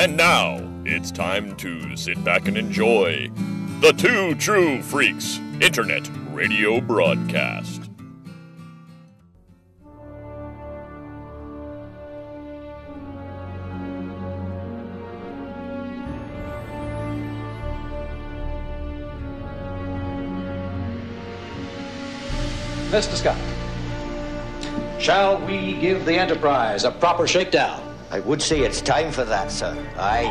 And now it's time to sit back and enjoy the Two True Freaks Internet Radio Broadcast. Mr. Scott, shall we give the Enterprise a proper shakedown? I would say it's time for that, sir. Aye.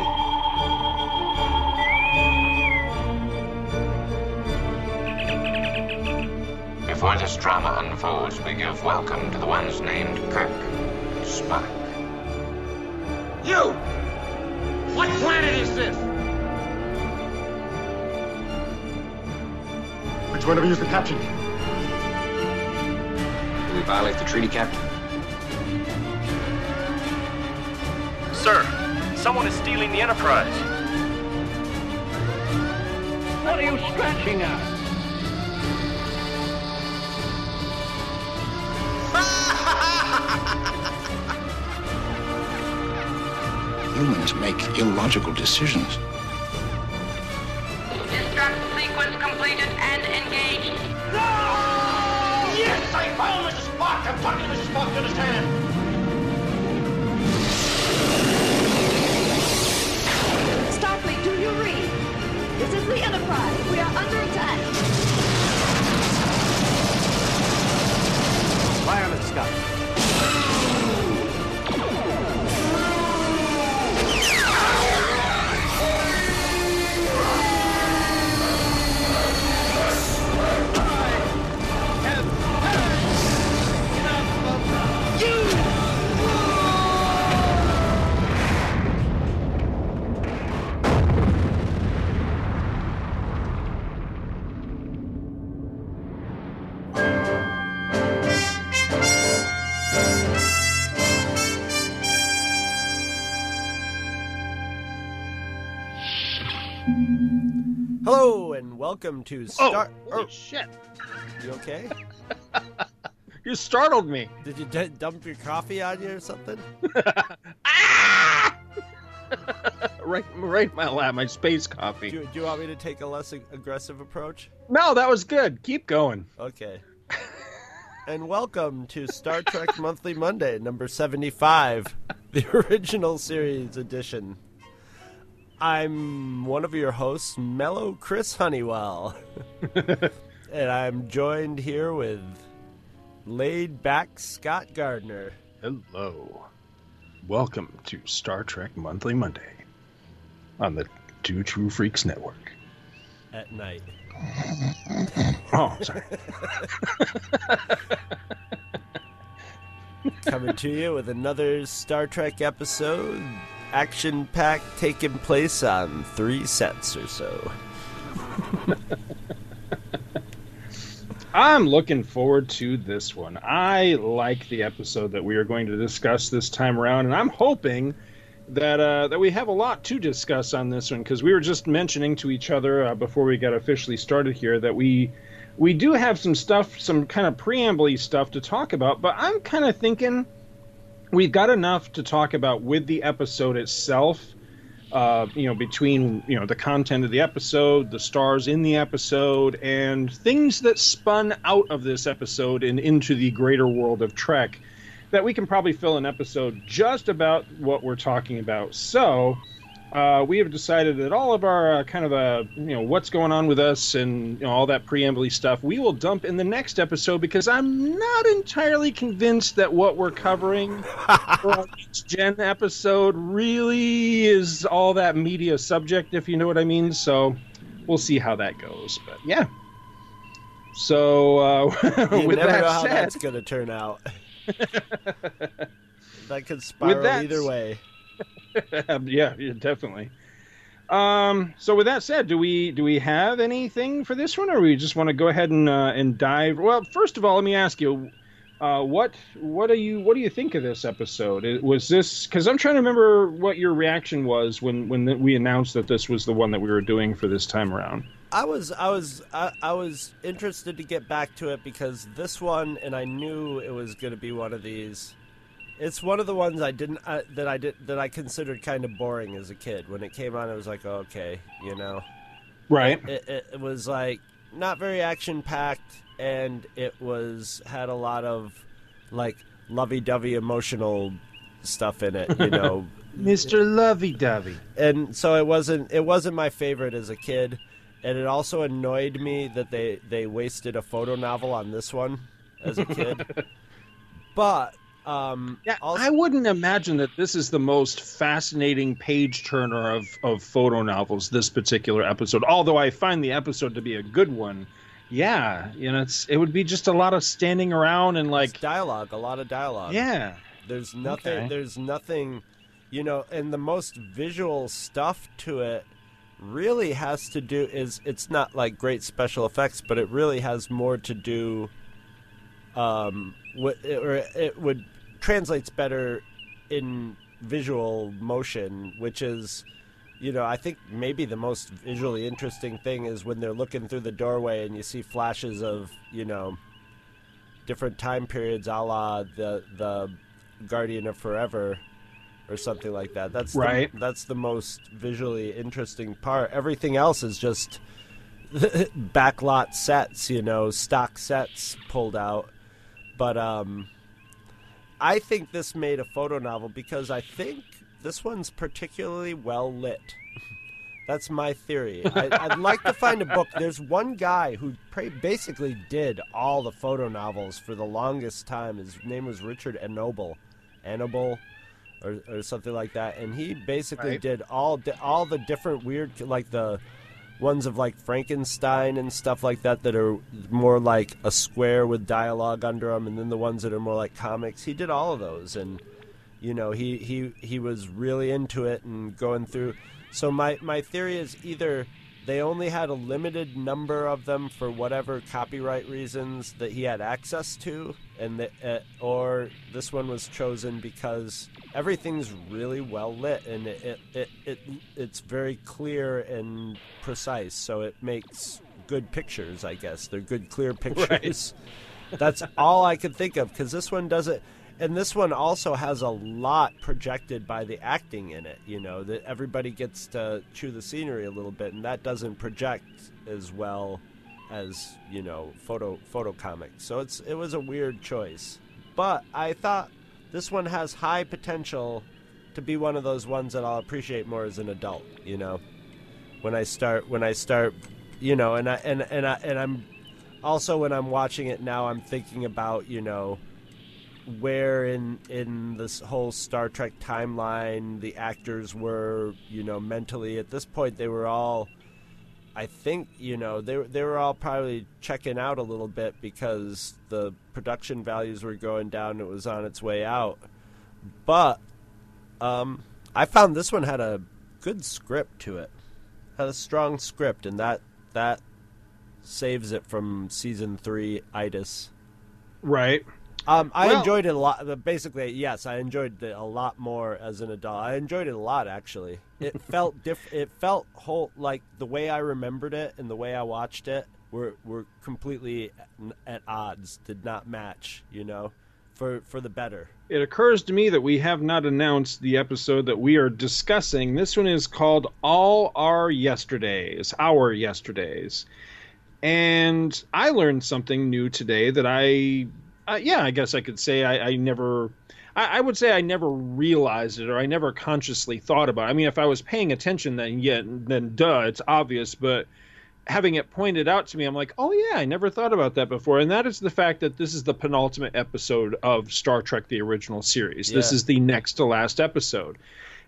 Before this drama unfolds, we give welcome to the ones named Kirk and Spock. You! What planet is this? Which one of you is the captain? Do we violate the treaty, Captain? Sir, someone is stealing the Enterprise. What are you scratching at? Humans make illogical decisions. Destruct sequence completed and engaged. Yes, I found Mrs. Spock! I'm talking to Mrs. Spock, you understand? This is the Enterprise. We are under attack. Fire, Mr. Scott. Hello and welcome to Star. Oh, holy shit! you okay? You startled me. Did you d- dump your coffee on you or something? ah! right, right in my lap, my space coffee. Do you, do you want me to take a less ag- aggressive approach? No, that was good. Keep going. Okay. and welcome to Star Trek Monthly Monday, number 75, the original series edition. I'm one of your hosts, Mellow Chris Honeywell. and I'm joined here with laid back Scott Gardner. Hello. Welcome to Star Trek Monthly Monday on the Two True Freaks Network. At night. Oh, sorry. Coming to you with another Star Trek episode, action pack taking place on three sets or so. I'm looking forward to this one. I like the episode that we are going to discuss this time around, and I'm hoping that uh, that we have a lot to discuss on this one because we were just mentioning to each other uh, before we got officially started here that we we do have some stuff, some kind of preamble stuff to talk about, but I'm kind of thinking we've got enough to talk about with the episode itself. Uh, you know, between you know the content of the episode, the stars in the episode, and things that spun out of this episode and into the greater world of Trek, that we can probably fill an episode just about what we're talking about. So, uh, we have decided that all of our uh, kind of uh, you know what's going on with us and you know, all that preamble stuff we will dump in the next episode because I'm not entirely convinced that what we're covering for our next gen episode really is all that media subject, if you know what I mean. So we'll see how that goes. But yeah. So uh, with never that know how said, that's going to turn out. that could spiral that either way. yeah, yeah, definitely. Um, so with that said, do we do we have anything for this one, or we just want to go ahead and uh, and dive? Well, first of all, let me ask you, uh, what what do you what do you think of this episode? Was this because I'm trying to remember what your reaction was when when we announced that this was the one that we were doing for this time around. I was I was I, I was interested to get back to it because this one and I knew it was going to be one of these It's one of the ones I didn't uh, that I did that I considered kind of boring as a kid. When it came on, it was like, oh, okay, you know, right? It, it, it was like not very action packed, and it was had a lot of like lovey-dovey emotional stuff in it, you know. Mr. Lovey-dovey. And so it wasn't it wasn't my favorite as a kid, and it also annoyed me that they they wasted a photo novel on this one as a kid. but um, yeah, also, I wouldn't imagine that this is the most fascinating page turner of, of photo novels. This particular episode, although I find the episode to be a good one, yeah, you know, it's it would be just a lot of standing around and like it's dialogue, a lot of dialogue. Yeah, there's nothing. Okay. There's nothing, you know, and the most visual stuff to it really has to do is it's not like great special effects, but it really has more to do. Um, what or it would translates better in visual motion, which is you know, I think maybe the most visually interesting thing is when they're looking through the doorway and you see flashes of, you know, different time periods, a la the the Guardian of Forever, or something like that. That's right. The, that's the most visually interesting part. Everything else is just backlot sets, you know, stock sets pulled out. But um, I think this made a photo novel because I think this one's particularly well lit. That's my theory. I, would like to find a book. There's one guy who basically did all the photo novels for the longest time. His name was Richard Enoble, Enoble, or, or something like that. And he basically right. did all all the different weird, like the ones of like Frankenstein and stuff like that that are more like a square with dialogue under them, and then the ones that are more like comics. He did all of those, and you know he he he was really into it and going through so my my theory is either they only had a limited number of them for whatever copyright reasons that he had access to and that, uh, or this one was chosen because everything's really well lit and it, it, it, it it's very clear and precise so it makes good pictures i guess they're good clear pictures right. that's all i could think of because this one doesn't and this one also has a lot projected by the acting in it. You know that everybody gets to chew the scenery a little bit, and that doesn't project as well as you know photo photo comics. So it's it was a weird choice, but I thought this one has high potential to be one of those ones that I'll appreciate more as an adult. You know, when I start when I start, you know, and I and and I and I'm also when I'm watching it now, I'm thinking about you know where in in this whole Star Trek timeline the actors were, you know, mentally at this point they were all I think, you know, they they were all probably checking out a little bit because the production values were going down, it was on its way out. But um I found this one had a good script to it. Had a strong script and that that saves it from season 3 itis. Right. Um, I well, enjoyed it a lot. Basically, yes, I enjoyed it a lot more as an adult. I enjoyed it a lot, actually. It felt diff- It felt whole like the way I remembered it and the way I watched it were were completely at, at odds. Did not match. You know, for for the better. It occurs to me that we have not announced the episode that we are discussing. This one is called All Our Yesterdays, Our Yesterdays. And I learned something new today that I uh, yeah, I guess I could say I, I never. I, I, would say I never realized it, or I never consciously thought about. it. I mean, if I was paying attention, then yeah, then duh, it's obvious. But having it pointed out to me, I'm like, oh yeah, I never thought about that before. And that is the fact that this is the penultimate episode of Star Trek: The Original Series. Yeah. This is the next to last episode.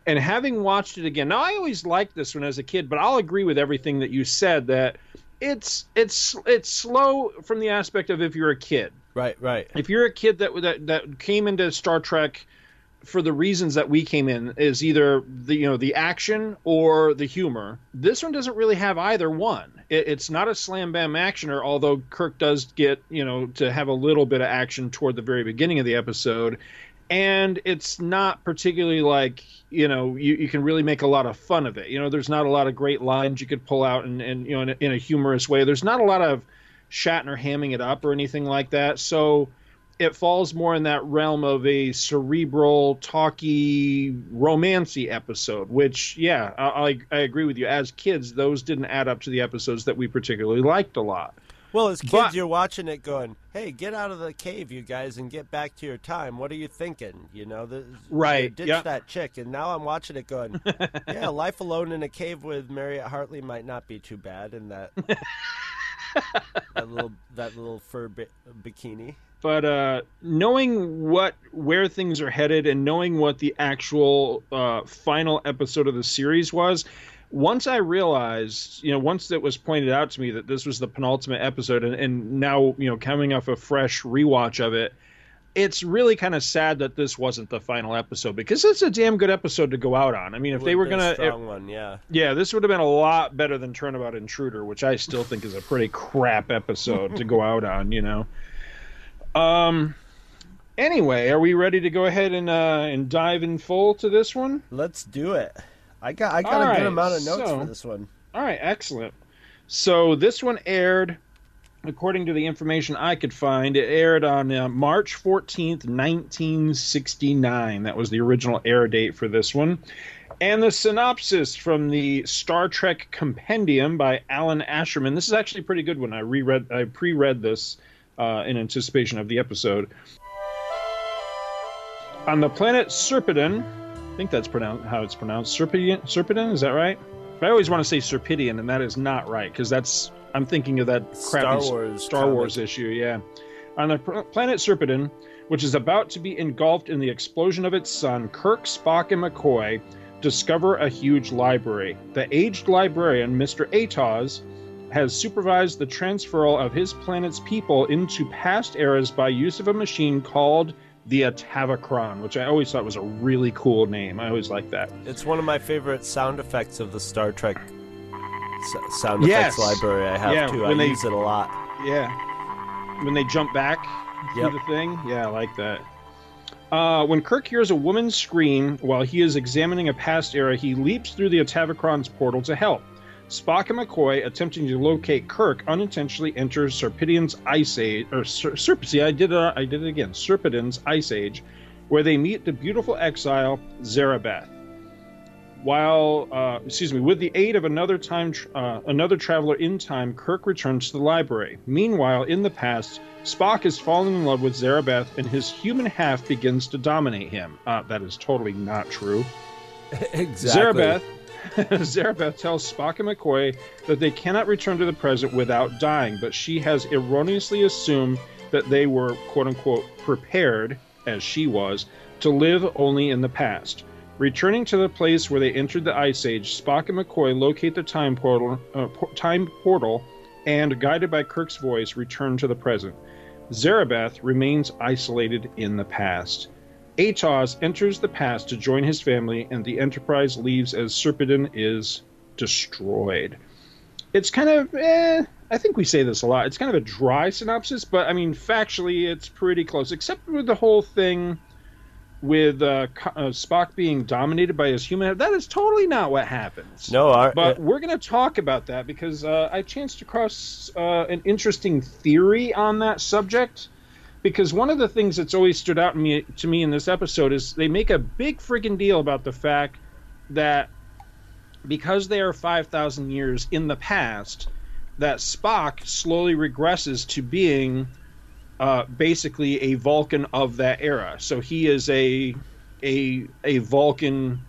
And having watched it again, now I always liked this one as a kid, but I'll agree with everything that you said that it's it's it's slow from the aspect of if you're a kid Right, right. If you're a kid that that that came into Star Trek for the reasons that we came in is either the you know the action or the humor. This one doesn't really have either one. It, it's not a slam bam actioner, although Kirk does get you know to have a little bit of action toward the very beginning of the episode, and it's not particularly like you know you, you can really make a lot of fun of it. You know, there's not a lot of great lines you could pull out and and you know in a, in a humorous way. There's not a lot of Shatner hamming it up or anything like that. So it falls more in that realm of a cerebral, talky, romancy episode. Which, yeah, I, I, agree with you. As kids, those didn't add up to the episodes that we particularly liked a lot. Well, as kids, But- you're watching it going, hey, get out of the cave, you guys, and get back to your time. What are you thinking? You know, the, Right, you Ditch yeah. that chick. And now I'm watching it going, yeah, life alone in a cave with Mariette Hartley might not be too bad in that, that little that little fur bi- bikini. but uh, knowing what where things are headed and knowing what the actual uh, final episode of the series was once i realized you know once it was pointed out to me that this was the penultimate episode and, and now you know coming off a fresh rewatch of it it's really kind of sad that this wasn't the final episode because it's a damn good episode to go out on i mean if they were gonna strong one, yeah. yeah, this would have been a lot better than Turnabout Intruder, which I still think is a pretty crap episode to go out on, you know. Um anyway, are we ready to go ahead and uh and dive in full to this one? Let's do it. I got I got All a right, good amount of notes so- for this one. All right, excellent. So this one aired according to the information I could find, it aired on uh, March 14th, 1969. That was the original air date for this one. And the synopsis from the Star Trek Compendium by Allan Asherman. This is actually a pretty good one. I reread, I pre-read this uh, in anticipation of the episode. On the planet Serpidon, I think that's pronounced how it's pronounced. Serpidon, Serpidon, is that right? I always want to say Serpidian, and that is not right because that's I'm thinking of that crappy Star Wars Star comic. Wars issue. Yeah, on the planet Serpidian, which is about to be engulfed in the explosion of its sun, Kirk, Spock, and McCoy discover a huge library. The aged librarian, Mr. Atoz, has supervised the transferal of his planet's people into past eras by use of a machine called the Atavachron, which I always thought was a really cool name. I always liked that. It's one of my favorite sound effects of the Star Trek s- sound Yes. effects library. I have Yeah, too. I they- use it a lot. Yeah. When they jump back through Yep. the thing. Yeah, I like that. Uh, when Kirk hears a woman scream while he is examining a past era, he leaps through the Atavachron's portal to help. Spock and McCoy, attempting to locate Kirk, unintentionally enter Serpidion's ice age, or Ser- Serp- see, I did it, I did it again. Serpidion's ice age, where they meet the beautiful exile Zarabeth. While, uh, excuse me, with the aid of another time, tr- uh, another traveler in time, Kirk returns to the library. Meanwhile, in the past, Spock is falling in love with Zarabeth, and his human half begins to dominate him. Uh, that is totally not true. exactly. Zarabeth, Zarabeth tells Spock and McCoy that they cannot return to the present without dying, but she has erroneously assumed that they were, quote unquote, prepared, as she was, to live only in the past. Returning to the place where they entered the Ice Age, Spock and McCoy locate the time portal, uh, time portal, and, guided by Kirk's voice, return to the present. Zarabeth remains isolated in the past. Atoz enters the past to join his family, and the Enterprise leaves as Serpidon is destroyed. It's kind of, eh, I think we say this a lot. It's kind of a dry synopsis, but I mean, factually, it's pretty close, except with the whole thing with uh, uh, Spock being dominated by his human. That is totally not what happens. No, our, But we're going to talk about that because uh, I chanced across uh, an interesting theory on that subject. Because one of the things that's always stood out to me, to me in this episode is they make a big friggin' deal about the fact that because they are 5,000 years in the past, that Spock slowly regresses to being uh, basically a Vulcan of that era. So he is a a a Vulcan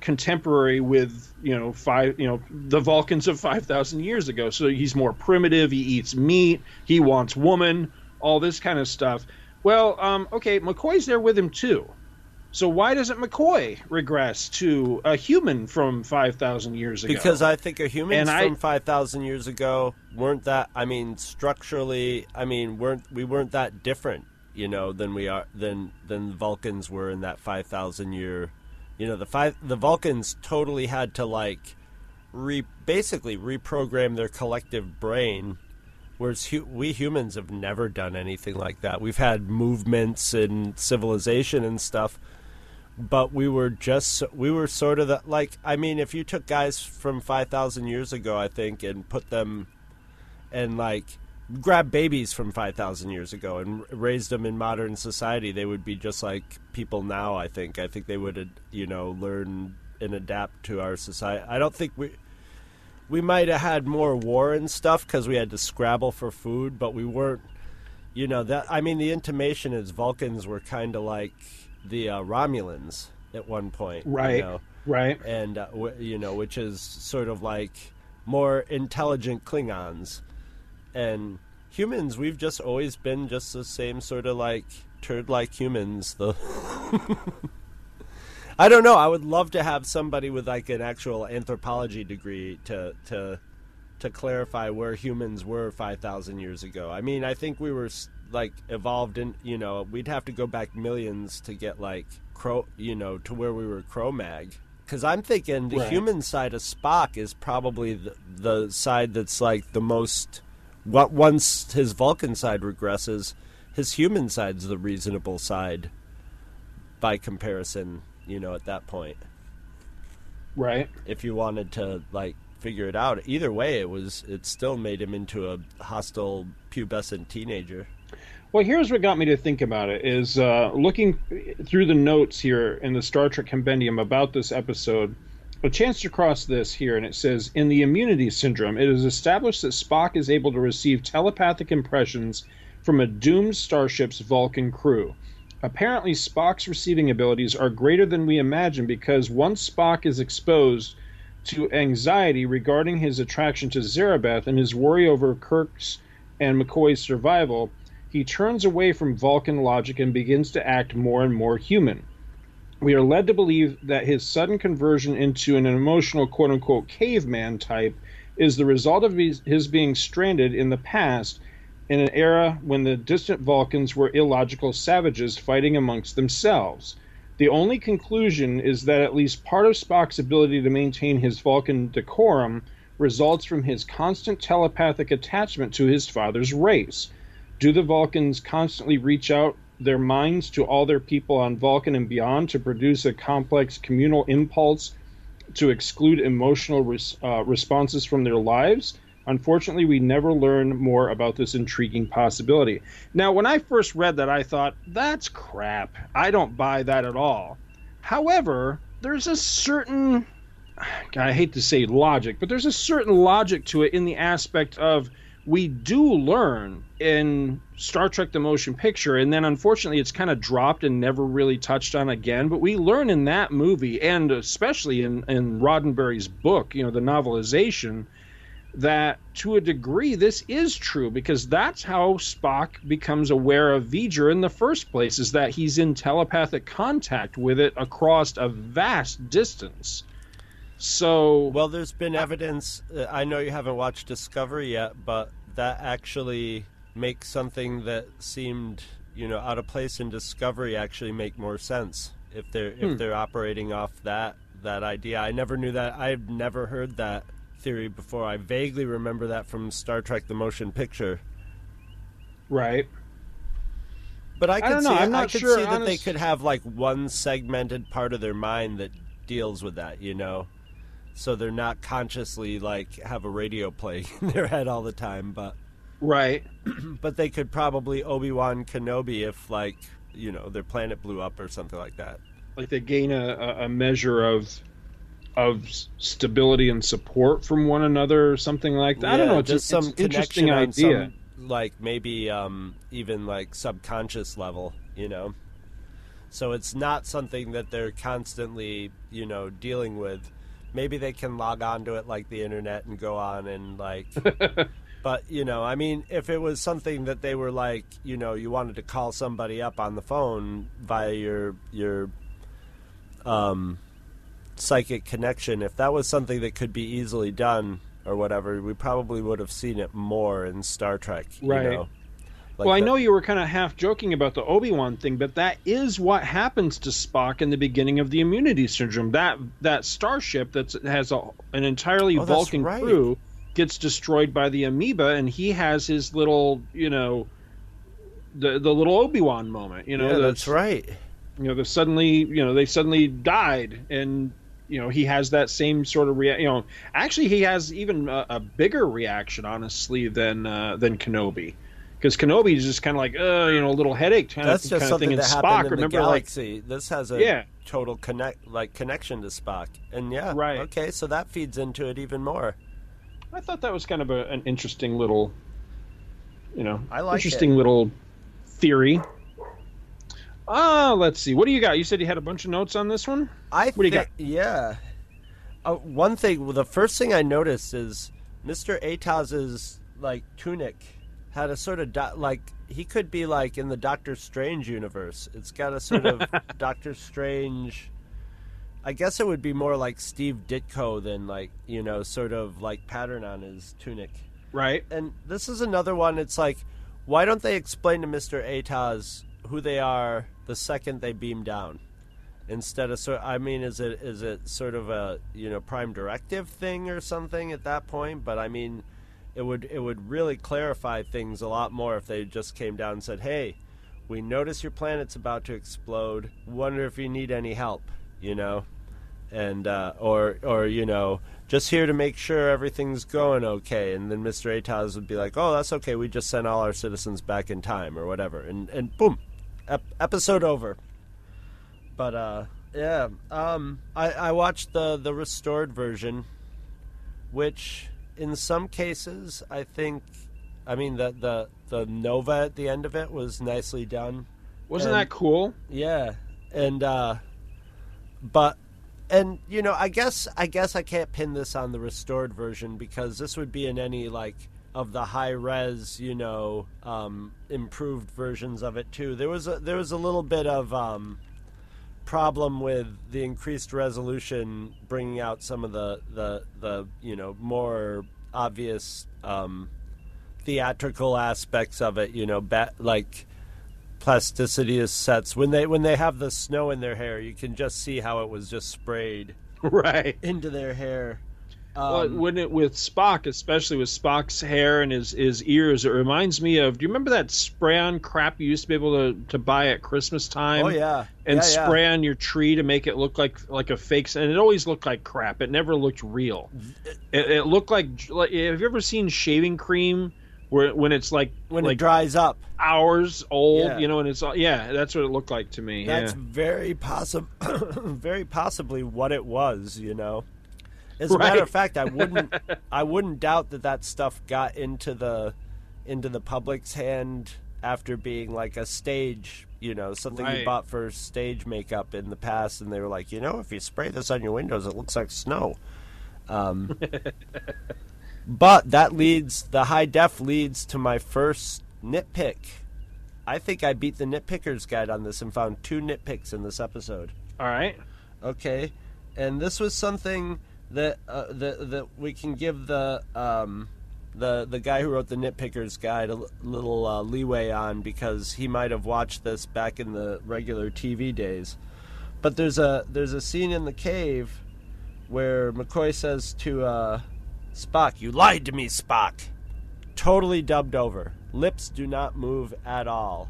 contemporary with you know five you know the Vulcans of five thousand years ago. So he's more primitive. He eats meat. He wants woman. All this kind of stuff. Well, um, okay, McCoy's there with him too. So why doesn't McCoy regress to a human from five thousand years ago? Because I think a humans And I- from five thousand years ago weren't that. I mean, structurally, I mean, weren't we weren't that different, you know, than we are than than the Vulcans were in that five thousand year. You know, the five the Vulcans totally had to like re basically reprogram their collective brain. Whereas hu- we humans have never done anything like that. We've had movements and civilization and stuff, but we were just we were sort of the, like I mean, if you took guys from five thousand years ago, I think, and put them and like grab babies from 5,000 years ago and raised them in modern society, they would be just like people now, I think. I think they would, you know, learn and adapt to our society. I don't think we. We might have had more war and stuff because we had to scrabble for food, but we weren't. You know that. I mean, the intimation is Vulcans were kind of like the uh, Romulans at one point, you Right. know? Right. and uh, w- you know, which is sort of like more intelligent Klingons, and humans. We've just always been just the same sort of like turd-like humans. The I don't know. I would love to have somebody with like an actual anthropology degree to to to clarify where humans were five thousand years ago. I mean, I think we were like evolved in. You know, we'd have to go back millions to get like crow. You know, to where we were Cro-Mag. Because I'm thinking the Right. human side of Spock is probably the, the side that's like the most. What once his Vulcan side regresses, his human side's the reasonable side. By comparison, you know, at that point Right. if you wanted to like figure it out. Either way, it was it still made him into a hostile pubescent teenager. Well, here's what got me to think about it: is uh, looking through the notes here in the Star Trek Compendium about this episode. A chance to cross this here, and it says in the immunity syndrome, it is established that Spock is able to receive telepathic impressions from a doomed starship's Vulcan crew. Apparently, Spock's receiving abilities are greater than we imagine because once Spock is exposed to anxiety regarding his attraction to Zarabeth and his worry over Kirk's and McCoy's survival, he turns away from Vulcan logic and begins to act more and more human. We are led to believe that his sudden conversion into an emotional quote unquote caveman type is the result of his, his being stranded in the past in an era when the distant Vulcans were illogical savages fighting amongst themselves. The only conclusion is that at least part of Spock's ability to maintain his Vulcan decorum results from his constant telepathic attachment to his father's race. Do the Vulcans constantly reach out their minds to all their people on Vulcan and beyond to produce a complex communal impulse to exclude emotional res- uh, responses from their lives? Unfortunately, we never learn more about this intriguing possibility. Now, when I first read that, I thought, that's crap. I don't buy that at all. However, there's a certain, I hate to say logic, but there's a certain logic to it in the aspect of we do learn in Star Trek the Motion Picture, and then unfortunately it's kind of dropped and never really touched on again. But we learn in that movie, and especially in, in Roddenberry's book, you know, the novelization, that to a degree this is true because that's how Spock becomes aware of V'ger in the first place, is that he's in telepathic contact with it across a vast distance. So Well, there's been evidence. Uh, I know you haven't watched Discovery yet, but that actually makes something that seemed, you know, out of place in Discovery actually make more sense if they're Hmm. if they're operating off that that idea. I never knew that. I've never heard that theory before. I vaguely remember that from Star Trek: The Motion Picture. right. But I I could know. see, I'm I not could sure, see that they could have like one segmented part of their mind that deals with that, you know. So they're not consciously like have a radio playing in their head all the time, but Right. but they could probably Obi Wan Kenobi if like you know their planet blew up or something like that. like they gain a- a measure of of stability and support from one another or something like that. I don't know. It's just some interesting idea. some, like maybe um, even like subconscious level, you know. So it's not something that they're constantly, you know, dealing with. Maybe they can log on to it like the internet and go on and like. but you know, I mean, if it was something that they were like, you know, you wanted to call somebody up on the phone via your your um, psychic connection, if that was something that could be easily done or whatever, we probably would have seen it more in Star Trek. You Right. know? Like well, I the- know you were kind of half joking about the Obi Wan thing, but that is what happens to Spock in the beginning of the Immunity Syndrome. That that starship that has a, an entirely Oh, Vulcan right. crew gets destroyed by the amoeba, and he has his little, you know, the the little Obi Wan moment. You know, yeah, the- that's right. You know, the suddenly, you know, they suddenly died, and you know he has that same sort of rea- you know actually he has even a, a bigger reaction honestly than uh, than Kenobi because Kenobi is just kind of like uh you know a little headache kind That's of just kind of something thing. And that Spock, happened in remember the like galaxy. this has a Yeah. total connect like connection to Spock, and yeah, Right. Okay, so that feeds into it even more. I thought that was kind of a, an interesting little, you know, I like interesting it. little theory. Ah, let's see. What do you got? You said you had a bunch of notes on this one. I What do you got? Yeah. Uh, one thing, well, the first thing I noticed is Mr. Atoz's like tunic had a sort of do- like he could be like in the Doctor Strange universe. It's got a sort of Doctor Strange. I guess it would be more like Steve Ditko than like you know sort of like pattern on his tunic. Right. And this is another one. It's like, why don't they explain to Mister Atoz who they are the second they beam down? instead of sort I mean is it is it sort of a you know prime directive thing or something at that point? But I mean it would it would really clarify things a lot more if they just came down and said hey we notice your planet's about to explode. Wonder if you need any help you know? And uh, or or you know just here to make sure everything's going okay. And then Mr. Atoz would be like oh that's okay. We just sent all our citizens back in time or whatever. And and boom ep- episode over but uh yeah um i i watched the the restored version which in some cases i think i mean the the the nova at the end of it was nicely done Wasn't And- that cool? yeah and uh but and you know i guess i guess i can't pin this on the restored version because this would be in any like of the high res you know um improved versions of it too. There was a there was a little bit of um problem with the increased resolution bringing out some of the the the you know more obvious um theatrical aspects of it you know ba- like plasticity of sets. When they when they have the snow in their hair you can just see how it was just sprayed right. into their hair well, Um, when it with Spock, especially with Spock's hair and his, his ears, it reminds me of. Do you remember that spray on crap you used to be able to, to buy at Christmas time? Oh, yeah. and Yeah, yeah. spray on your tree to make it look like like a fake. And it always looked like crap. It never looked real. It, it looked like, like. Have you ever seen shaving cream? Where when it's like when like it dries up hours old, Yeah. you know, and it's yeah, that's what it looked like to me. That's yeah. very possible, very possibly what it was. You know, as a matter of fact, I wouldn't, I wouldn't doubt that that stuff got into the, into the public's hand after being like a stage. You know, something you bought for stage makeup in the past, and they were like, you know, if you spray this on your windows, it looks like snow. Um, but that leads the high def leads to my first nitpick. I think I beat the nitpickers guide on this and found two nitpicks in this episode. All right. Okay, and this was something that uh, that that we can give the um, the the guy who wrote the nitpickers guide a little uh, leeway on because he might have watched this back in the regular TV days. But there's a there's a scene in the cave where McCoy says to uh, Spock, "You lied to me, Spock." Totally dubbed over. Lips do not move at all.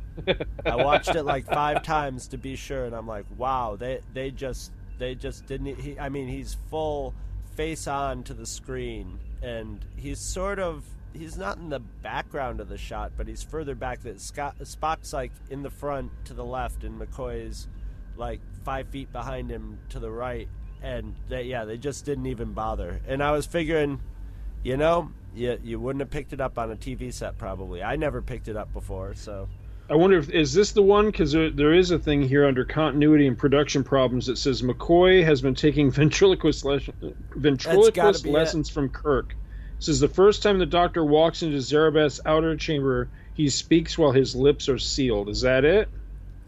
I watched it like five times to be sure, and I'm like, wow, they they just they just didn't. He, I mean, he's full face on to the screen, and he's sort of he's not in the background of the shot, but he's further back. That Scott Spock's like in the front to the left, and McCoy's like five feet behind him to the right, and they, yeah, they just didn't even bother. And I was figuring, you know, you you wouldn't have picked it up on a TV set probably. I never picked it up before, so. I wonder if is this the one because there, there is a thing here under continuity and production problems that says McCoy has been taking ventriloquist les- ventriloquist be it. lessons from Kirk. This is the first time the Doctor walks into Zarabeth's outer chamber. He speaks while his lips are sealed. Is that it?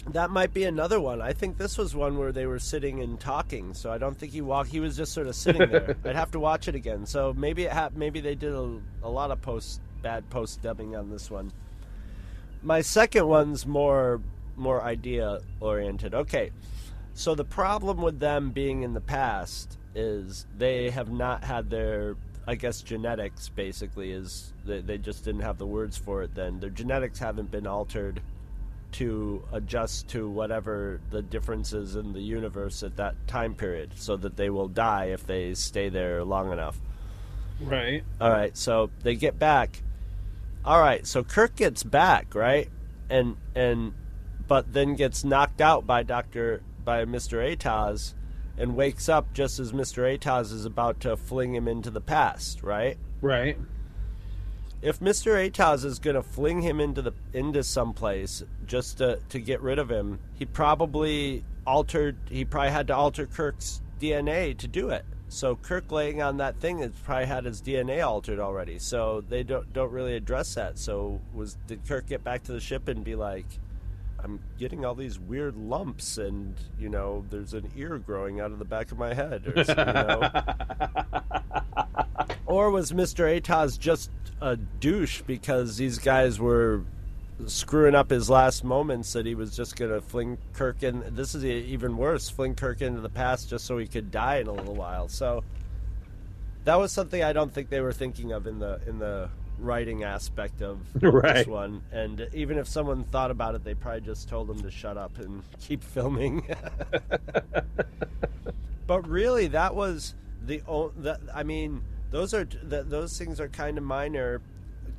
That might be another one. I think this was one where they were sitting and talking. So I don't think he walked. He was just sort of sitting there. I'd have to watch it again. So maybe it ha- maybe they did a, a lot of post bad post dubbing on this one. My second one's more more idea oriented. Okay, so the problem with them being in the past is they have not had their I guess genetics basically is they, they just didn't have the words for it then. Their genetics haven't been altered to adjust to whatever the differences in the universe at that time period, so that they will die if they stay there long enough. Right. All right, so they get back. All right, so Kirk gets back, right? And and but then gets knocked out by Doctor by Mr. Atoz and wakes up just as Mr. Atoz is about to fling him into the past, right? Right. If Mr. Atoz is going to fling him into the into someplace just to to get rid of him, he probably altered he probably had to alter Kirk's DNA to do it. So Kirk laying on that thing has probably had his DNA altered already. So they don't don't really address that. So was did Kirk get back to the ship and be like, I'm getting all these weird lumps, and you know, there's an ear growing out of the back of my head, or you know. or was Mister Atoz just a douche because these guys were screwing up his last moments that he was just going to fling Kirk in. This is even worse, fling Kirk into the past just so he could die in a little while. So that was something I don't think they were thinking of in the in the writing aspect of right. this one. And even if someone thought about it, they probably just told him to shut up and keep filming. but really, that was the only. I mean, those are the, those things are kind of minor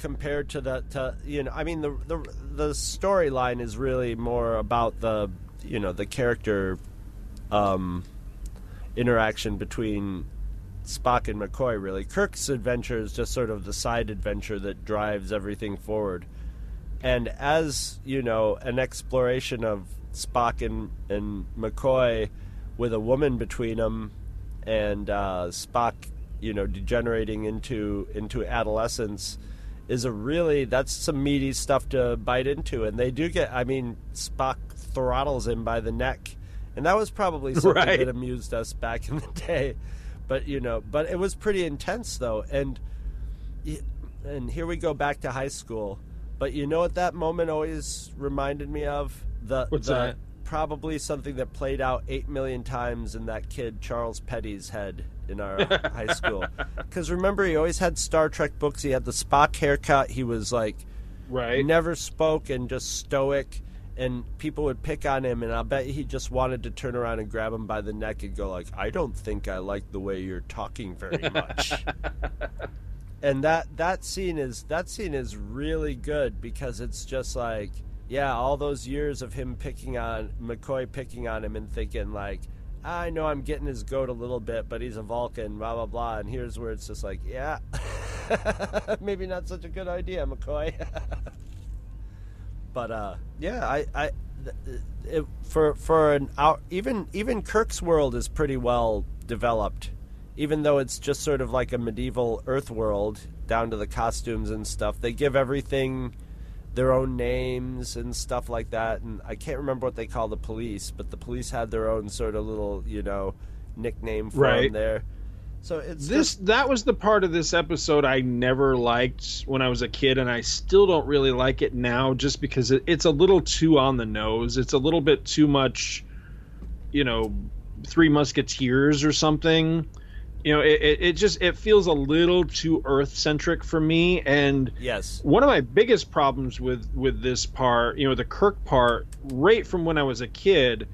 compared to the to you know. I mean, the the the storyline is really more about the you know the character um, interaction between Spock and McCoy, really. Kirk's adventure is just sort of the side adventure that drives everything forward. And as, you know, an exploration of Spock and, and McCoy with a woman between them and uh, Spock, you know, degenerating into into adolescence is a really that's some meaty stuff to bite into. And they do get I mean Spock throttles him by the neck. And that was probably something Right. that amused us back in the day. But you know but it was pretty intense though. And and here we go back to high school. But you know what that moment always reminded me of? The What's the, that? probably something that played out 8 million times in that kid Charles Petty's head in our high school. Cuz remember he always had Star Trek books. He had the Spock haircut. He was like Right. He never spoke and just stoic. And people would pick on him and i bet he just wanted to turn around and grab him by the neck and go like i don't think i like the way you're talking very much. And that that scene is that scene is really good because it's just like yeah all those years of him picking on mccoy picking on him and thinking like i know i'm getting his goat a little bit but he's a vulcan blah blah blah. And here's where it's just like yeah maybe not such a good idea mccoy. But uh yeah i i it, for for an out even even kirk's world is pretty well developed. Even though it's just sort of like a medieval earth world down to the costumes and stuff they give everything their own names and stuff like that and i can't remember what they call the police but the police had their own sort of little you know nickname for Right. them there so it's this that was the part of this episode I never liked when I was a kid, and I still don't really like it now, just because it, it's a little too on the nose. It's a little bit too much, you know, Three Musketeers or something. You know, it, it, it just it feels a little too Earth centric for me, and yes one of my biggest problems with with this part, you know, the Kirk part, right from when I was a kid.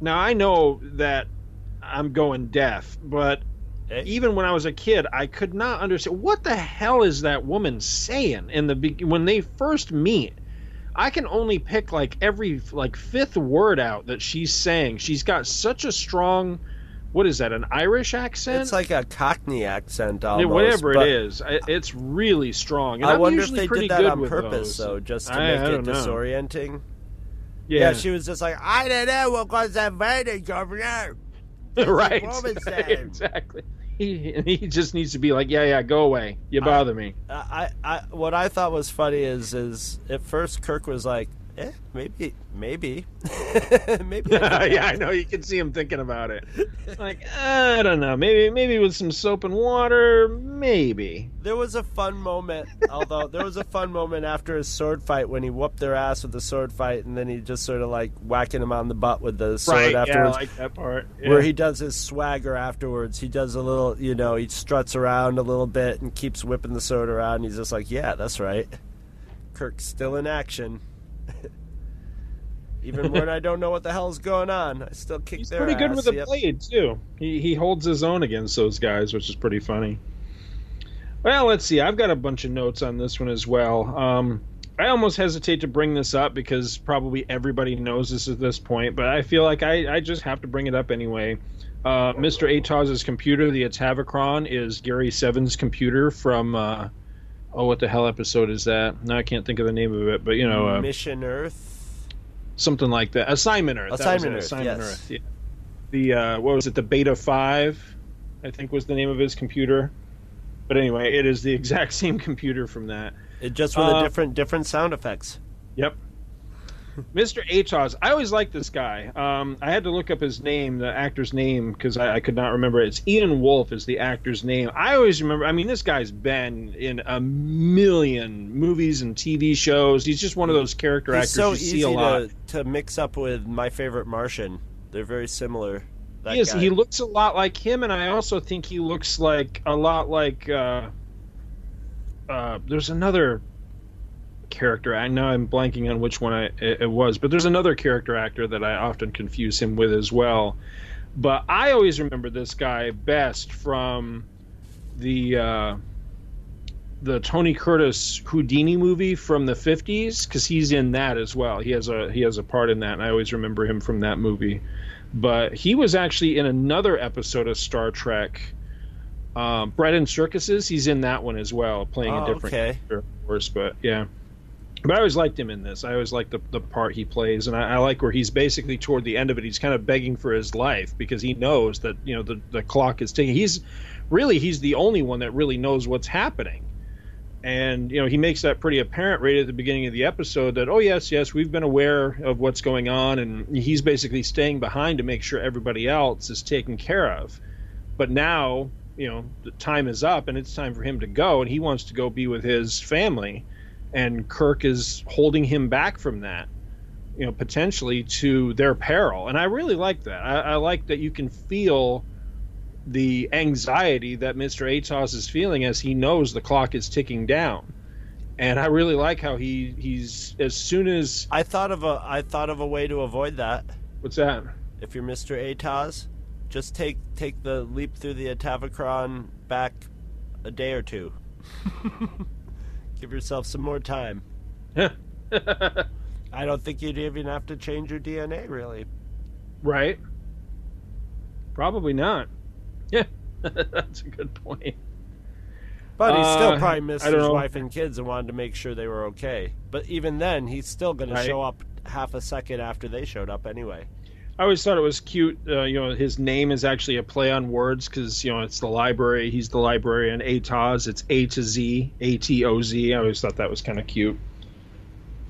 Now I know that I'm going deaf, but even when I was a kid, I could not understand what the hell is that woman saying in the when they first meet. I can only pick like every like fifth word out that she's saying. She's got such a strong, what is that? An Irish accent? it's like a cockney accent Yeah, almost whatever it is, it's really strong. And I I'm wonder if they did that on purpose, those. though, just to I- make I it know. disorienting. Yeah. Yeah. she was just like, I don't know what was that verdict, Governor. right. exactly. He, he just needs to be like, yeah, yeah, go away. You bother me. I, I, what I thought was funny is, is at first Kirk was like, eh, maybe, maybe, maybe. I yeah, I know. You can see him thinking about it. Like, I don't know. Maybe, maybe with some soap and water. Maybe. There was a fun moment, although there was a fun moment after his sword fight when he whooped their ass with the sword fight, and then he just sort of like whacking him on the butt with the sword right. Yeah, I like that part. where he does his swagger afterwards. He does a little, you know, he struts around a little bit and keeps whipping the sword around. And he's just like, yeah, that's right. Kirk's still in action. Even when I don't know what the hell's going on, I still kick He's their pretty good ass. with a Yep. blade too. He he holds his own against those guys, which is pretty funny. Well, let's see. I've got a bunch of notes on this one as well. Um, I almost hesitate to bring this up because probably everybody knows this at this point, but I feel like I, I just have to bring it up anyway. Uh, Mr. Atoz's computer, the Atavachron, is Gary Seven's computer from. Uh, oh, what the hell episode is that? Now I can't think of the name of it, but you know, uh, Mission Earth. Something like that. Assignment Earth. Assignment Earth, Assignment yes. Earth. Yeah. The uh, what was it? The Beta Five, I think was the name of his computer. But anyway, it is the exact same computer from that. It just with Uh, a different different sound effects. Yep. Mr. Atoz, I always liked this guy. Um, I had to look up his name, the actor's name, because I, I could not remember. it. It's Ian Wolfe is the actor's name. I always remember. I mean, this guy's been in a million movies and TV shows. He's just one of those character He's actors so you see easy a lot. to, to mix up with my favorite Martian. They're very similar. That he is. guy. He looks a lot like him, and I also think he looks like a lot like. Uh, uh, there's another character. I know I'm blanking on which one I, it, it was, but there's another character actor that I often confuse him with as well. But I always remember this guy best from the uh, the Tony Curtis Houdini movie from the 50s because he's in that as well. He has a he has a part in that, and I always remember him from that movie. But he was actually in another episode of Star Trek, um, Bread and Circuses. He's in that one as well, playing Oh, a different okay. character, of course. But yeah. But I always liked him in this. I always liked the, the part he plays, and I, I like where he's basically toward the end of it. He's kind of begging for his life because he knows that you know the the clock is ticking. He's really he's the only one that really knows what's happening, and you know he makes that pretty apparent right at the beginning of the episode that oh yes yes we've been aware of what's going on, and he's basically staying behind to make sure everybody else is taken care of. But now you know the time is up, and it's time for him to go, and he wants to go be with his family and Kirk is holding him back from that, you know, potentially to their peril. And I really like that. I, I like that you can feel the anxiety that Mr. Atoz is feeling as he knows the clock is ticking down. And I really like how he he's as soon as I thought of a I thought of a way to avoid that. what's that? If you're Mr. Atoz, just take take the leap through the Atavachron back a day or two. Give yourself some more time. I don't think you'd even have to change your DNA, really. right? Probably not. Yeah, that's a good point. But he still Uh, probably missed his know. wife and kids and wanted to make sure they were okay. But even then, he's still going Right. to show up half a second after they showed up anyway. I always thought it was cute. Uh, you know, his name is actually a play on words because you know it's the library. He's the librarian. Atoz. It's A to Z. A T O Z. I always thought that was kind of cute.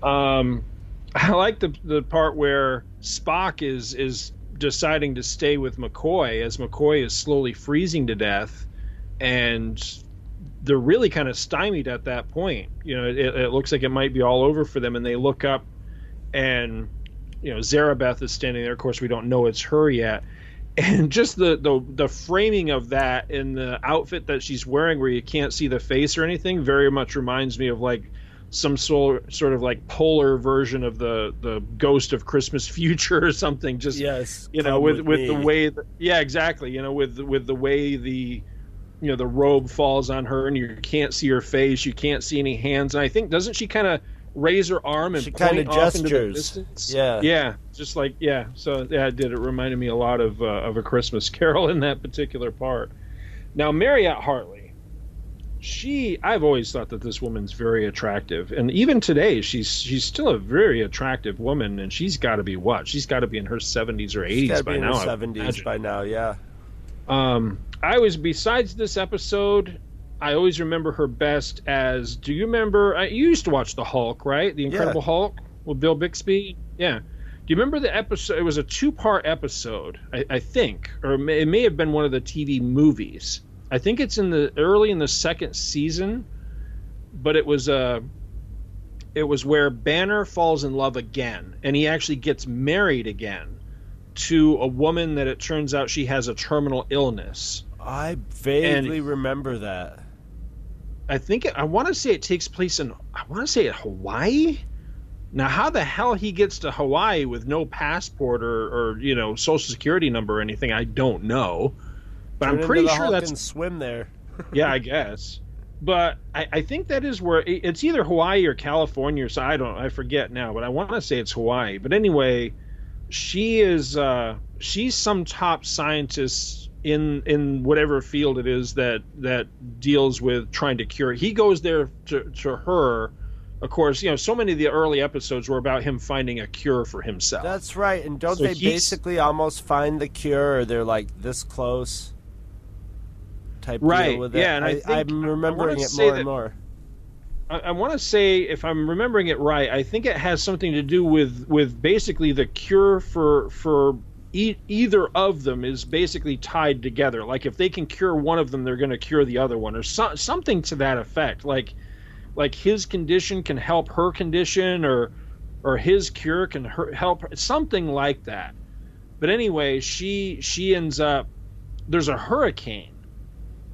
Um, I like the the part where Spock is is deciding to stay with McCoy as McCoy is slowly freezing to death, and they're really kind of stymied at that point. You know, it, it looks like it might be all over for them, and they look up, and you know, Zarabeth is standing there. Of course, we don't know it's her yet. And just the, the the framing of that in the outfit that she's wearing, where you can't see the face or anything, very much reminds me of like some sort sort of like polar version of the the Ghost of Christmas Future or something. Just Yes, you know, with with with the way, that, yeah, exactly. You know, with with the way the you know the robe falls on her and you can't see her face, you can't see any hands, and I think doesn't she kind of raise her arm and She point kinda off into the gestures. distance? Yeah. yeah, just like yeah. So yeah, it did. It reminded me a lot of uh, of a Christmas Carol in that particular part. Now, Mariette Hartley, she I've always thought that this woman's very attractive, and even today she's she's still a very attractive woman, and she's got to be what? She's got to be in her seventies or eighties by now. her I would seventies by now. Yeah. Um, I was besides this episode. I always remember her best as. Do you remember? Uh, you used to watch the Hulk, right? The Incredible Hulk with Bill Bixby. Yeah. Do you remember the episode? It was a two-part episode, I, I think, or it may, it may have been one of the TV movies. I think it's in the early in the second season, but it was Uh, it was where Banner falls in love again, and he actually gets married again to a woman that it turns out she has a terminal illness. I vaguely remember that. I think I want to say it takes place in I want to say Hawaii Now, how the hell he gets to Hawaii with no passport or, or you know social security number or anything, I don't know. But Turn I'm pretty sure Hulk that's and swim there. yeah, I guess. But I, I think that is where it- it's either Hawaii or California. So I don't, I forget now. But I want to say it's Hawaii. But anyway, she is, uh, she's some top scientist in in whatever field it is that that deals with trying to cure. He goes there to to her. Of course, you know, so many of the early episodes were about him finding a cure for himself. That's right. And don't So they basically almost find the cure, or they're like this close? Type Right, deal with it. yeah, and I I, think- I wanna remembering it more that- and more. I, I want to say, if I'm remembering it right, I think it has something to do with with basically the cure for for e- either of them is basically tied together. Like if they can cure one of them, they're going to cure the other one, or so, something to that effect. Like like his condition can help her condition, or or his cure can her, help her, something like that. But anyway, she she ends up there's a hurricane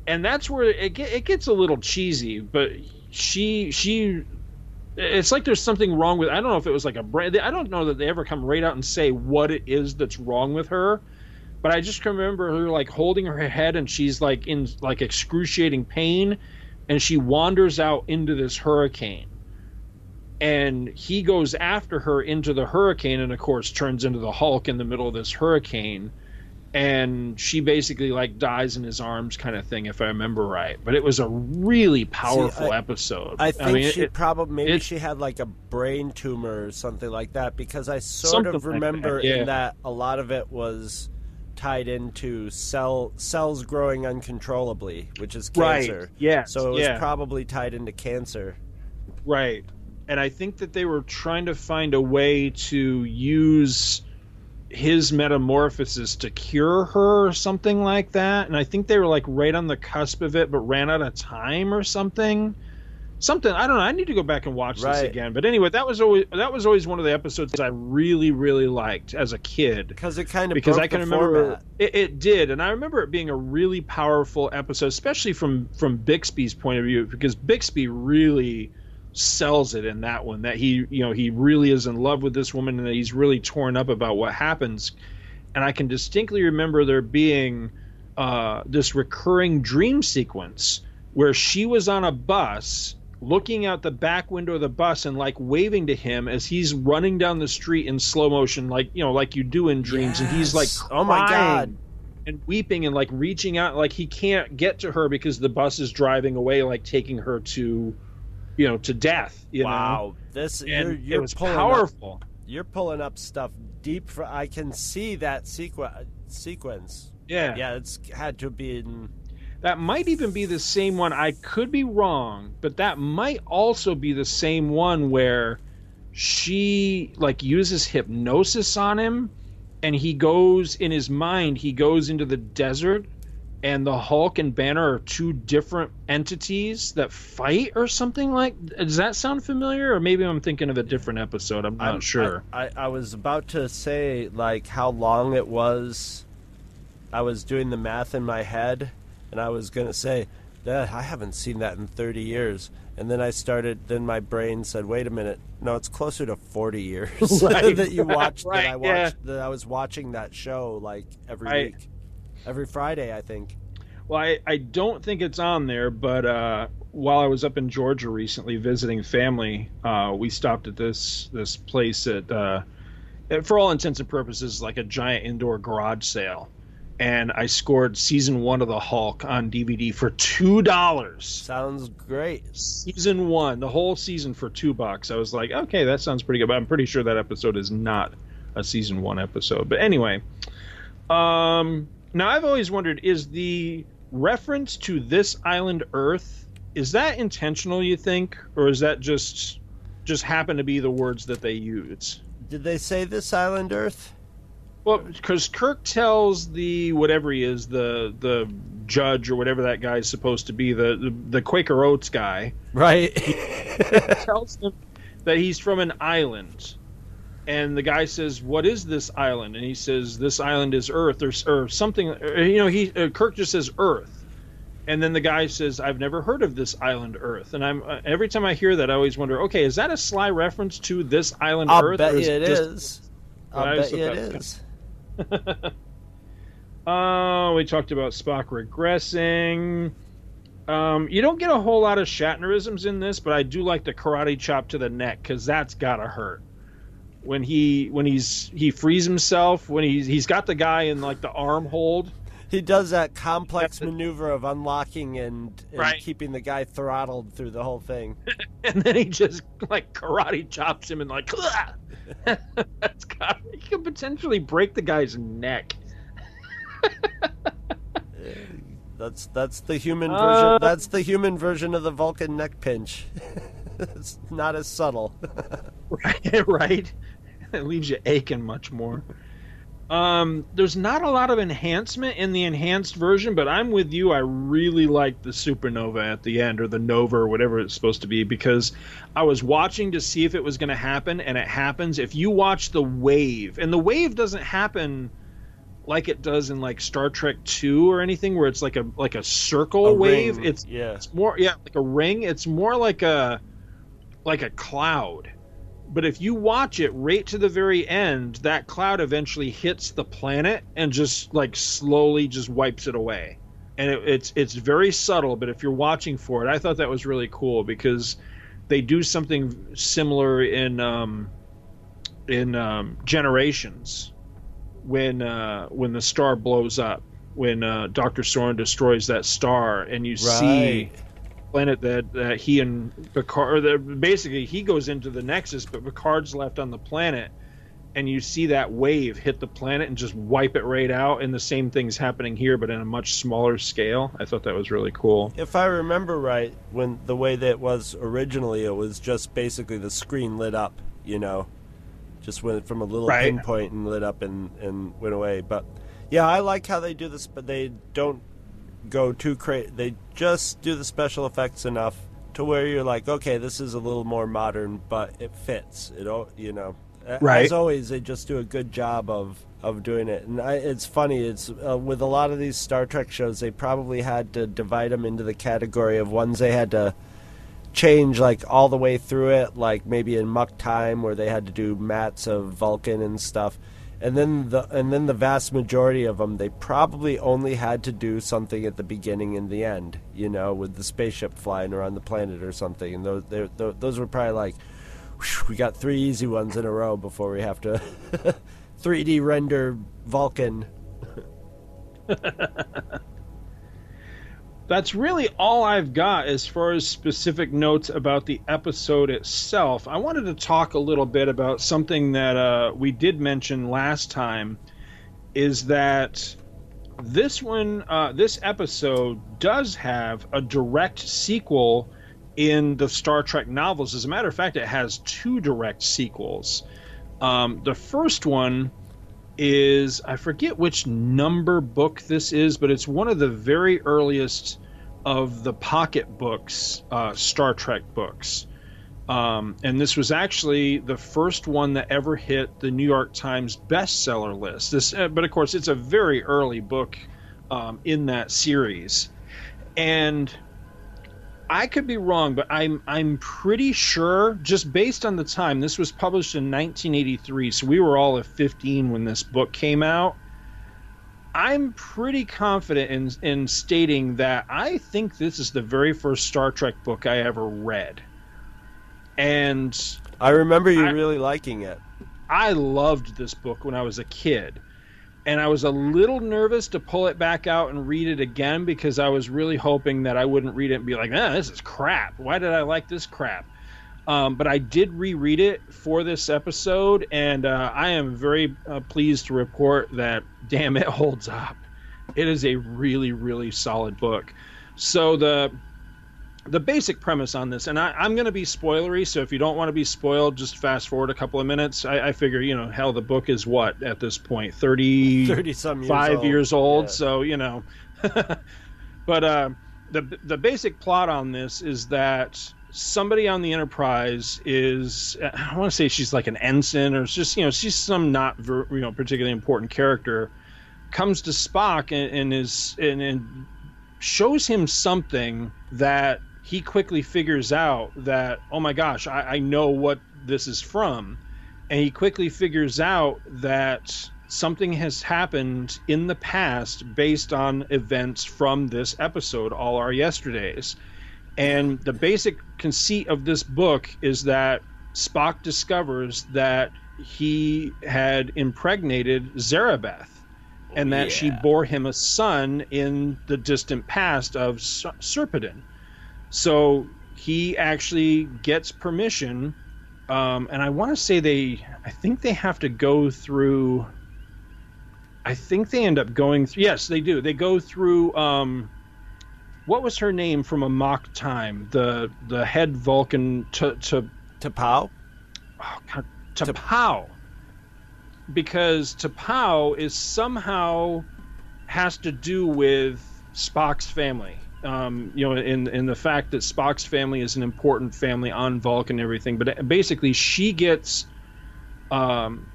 and that's where it, get, it gets a little cheesy but she she it's like there's something wrong with i don't know if it was like a brain i don't know that they ever come right out and say what it is that's wrong with her but i just remember her like holding her head and she's like in like excruciating pain and she wanders out into this hurricane. And he goes after her into the hurricane and of course turns into the hulk in the middle of this hurricane and she basically like dies in his arms kind of thing if i remember right but it was a really powerful I- episode I think mean, she it- probably maybe it- she had like a brain tumor or something like that because I sort of like that, remember yeah. in that a lot of it was tied into cell cells growing uncontrollably, which is Right, cancer. yes, So it was yeah. probably tied into cancer. Right. And I think that they were trying to find a way to use his metamorphosis to cure her or something like that. And I think they were like right on the cusp of it, but ran out of time or something. Something I don't know. I need to go back and watch this again. But anyway, that was always that was always one of the episodes I really really liked as a kid Because it kind of because I can remember it, it did, and I remember it being a really powerful episode, especially from from Bixby's point of view, because Bixby really sells it in that one that he you know he really is in love with this woman and that he's really torn up about what happens, and I can distinctly remember there being uh, this recurring dream sequence where she was on a bus looking out the back window of the bus and like waving to him as he's running down the street in slow motion like you know like you do in dreams. And he's like Oh my God. and weeping and like reaching out like he can't get to her because the bus is driving away like taking her to you know to death you wow, know this and you're, you're was pulling powerful Up, you're pulling up stuff deep. For, I can see that sequ- sequence. yeah Yeah, it's had to be in. That might even be the same one. I could be wrong, but that might also be the same one where she like uses hypnosis on him and he goes in his mind, he goes into the desert and the Hulk and Banner are two different entities that fight or something like does that sound familiar or maybe I'm thinking of a different episode. I'm not I'm- sure. I, I, I was about to say like how long it was. I was doing the math in my head, and I was gonna say that I haven't seen that in 30 years. And then I started. Then my brain said, "Wait a minute, no, it's closer to 40 years Right, that you watched right, that I yeah. watched that I was watching that show like every Right. week, every Friday, I think." Well, I, I don't think it's on there, but uh, while I was up in Georgia recently visiting family, uh, we stopped at this this place at, uh, for all intents and purposes, like a giant indoor garage sale, and I scored season one of the Hulk on DVD for two dollars. Sounds great. Season one, the whole season for two bucks. I was like, okay, that sounds pretty good. But I'm pretty sure that episode is not a season one episode. But anyway, um, now I've always wondered: is the reference to this island Earth is that intentional? You think, or is that just just happen to be the words that they use? Did they say this island Earth? Well, because Kirk tells the whatever he is, the the judge or whatever that guy's supposed to be, the the, the Quaker Oats guy, Right. tells him that he's from an island. And the guy says, "What is this island?" And he says, "This island is Earth, or, or something." Or, you know, he uh, Kirk just says Earth, and then the guy says, "I've never heard of this island Earth." And I'm uh, every time I hear that, I always wonder, okay, is that a sly reference to this island Earth? I'll Earth? bet it just- is. I bet you it is. Oh, we talked about Spock regressing. Um, you don't get a whole lot of Shatnerisms in this, but I do like the karate chop to the neck because that's gotta hurt. When he when he's he frees himself when he's he's got the guy in like the arm hold. He does that complex maneuver of unlocking and, and Right. keeping the guy throttled through the whole thing. and then he just like karate chops him and like that's got he could potentially break the guy's neck. That's that's the human Uh, version. That's the human version of the Vulcan neck pinch. it's not as subtle. right right it leaves you aching much more. Um there's not a lot of enhancement in the enhanced version but i'm with you. I really like the supernova at the end or the nova or whatever it's supposed to be because i was watching to see if it was going to happen and it happens. If you watch the wave and the wave doesn't happen like it does in like Star Trek 2 or anything where it's like a like a circle A wave ring, it's yeah. it's more yeah like a ring. It's more like a like a cloud but if you watch it right to the very end that cloud eventually hits the planet and just like slowly just wipes it away and it, it's it's very subtle but if you're watching for it i thought that was really cool because they do something similar in um in um generations when uh when the star blows up when uh dr Soran destroys that star and you see Right. Planet that, that he and Picard, that basically he goes into the Nexus, but Picard's left on the planet, and you see that wave hit the planet and just wipe it right out. And the same thing's happening here, but in a much smaller scale. I thought that was really cool. If I remember right, when the way that it was originally, it was just basically the screen lit up. You know, just went from a little Right. pinpoint and lit up and and went away. But yeah, I like how they do this, but they don't go too crazy. They just do the special effects enough to where you're like, okay, this is a little more modern, but it fits. It all you know. Right. As always, they just do a good job of of doing it. And I, it's funny. It's uh, with a lot of these Star Trek shows, they probably had to divide them into the category of ones they had to change like all the way through it, like maybe in Amok Time where they had to do mats of Vulcan and stuff. And then the and then the vast majority of them, they probably only had to do something at the beginning and the end, you know, with the spaceship flying around the planet or something. And those they're- those were probably like, "Whew, we got three easy ones in a row before we have to 3D render Vulcan. That's really all I've got as far as specific notes about the episode itself. I wanted to talk a little bit about something that uh, we did mention last time. Is that this one, uh, this episode does have a direct sequel in the Star Trek novels. As a matter of fact, it has two direct sequels. Um, the first one is I forget which number book this is, but it's one of the very earliest of the pocket books, uh, Star Trek books. Um, and this was actually the first one that ever hit the New York Times bestseller list. This, uh, but of course, it's a very early book um, in that series, and I could be wrong, but I'm I'm pretty sure, just based on the time, this was published in 1983, so we were all at 15 when this book came out. I'm pretty confident in in stating that I think this is the very first Star Trek book I ever read, and I remember you I- really liking it. I loved this book when I was a kid. And I was a little nervous to pull it back out and read it again because I was really hoping that I wouldn't read it and be like, ah, this is crap. Why did I like this crap? Um, but I did reread it for this episode, and uh, I am very uh, pleased to report that, damn, it holds up. It is a really, really solid book. So the the basic premise on this, and I, I'm going to be spoilery, so if you don't want to be spoiled, just fast forward a couple of minutes. I, I figure, you know, hell, the book is what at this point, 30, 30 some years five old. years old, Yeah. so you know. but uh, the the basic plot on this is that somebody on the Enterprise is I want to say she's like an ensign or it's just you know she's some not ver, you know particularly important character comes to Spock and, and is and, and shows him something that he quickly figures out that oh my gosh I, I know what this is from. And he quickly figures out that something has happened in the past based on events from this episode all our yesterdays. And the basic conceit of this book is that spock discovers that he had impregnated zarabeth and oh, that she bore him a son in the distant past of Ser- Sarpeidon so he actually gets permission um, and i want to say they i think they have to go through i think they end up going through yes they do they go through um, what was her name from Amok Time the the head vulcan to to T'Pau? oh God, T'Pau. Because T'Pau is somehow has to do with Spock's family. Um, you know, in in the fact that Spock's family is an important family on Vulcan and everything. But basically, she gets um,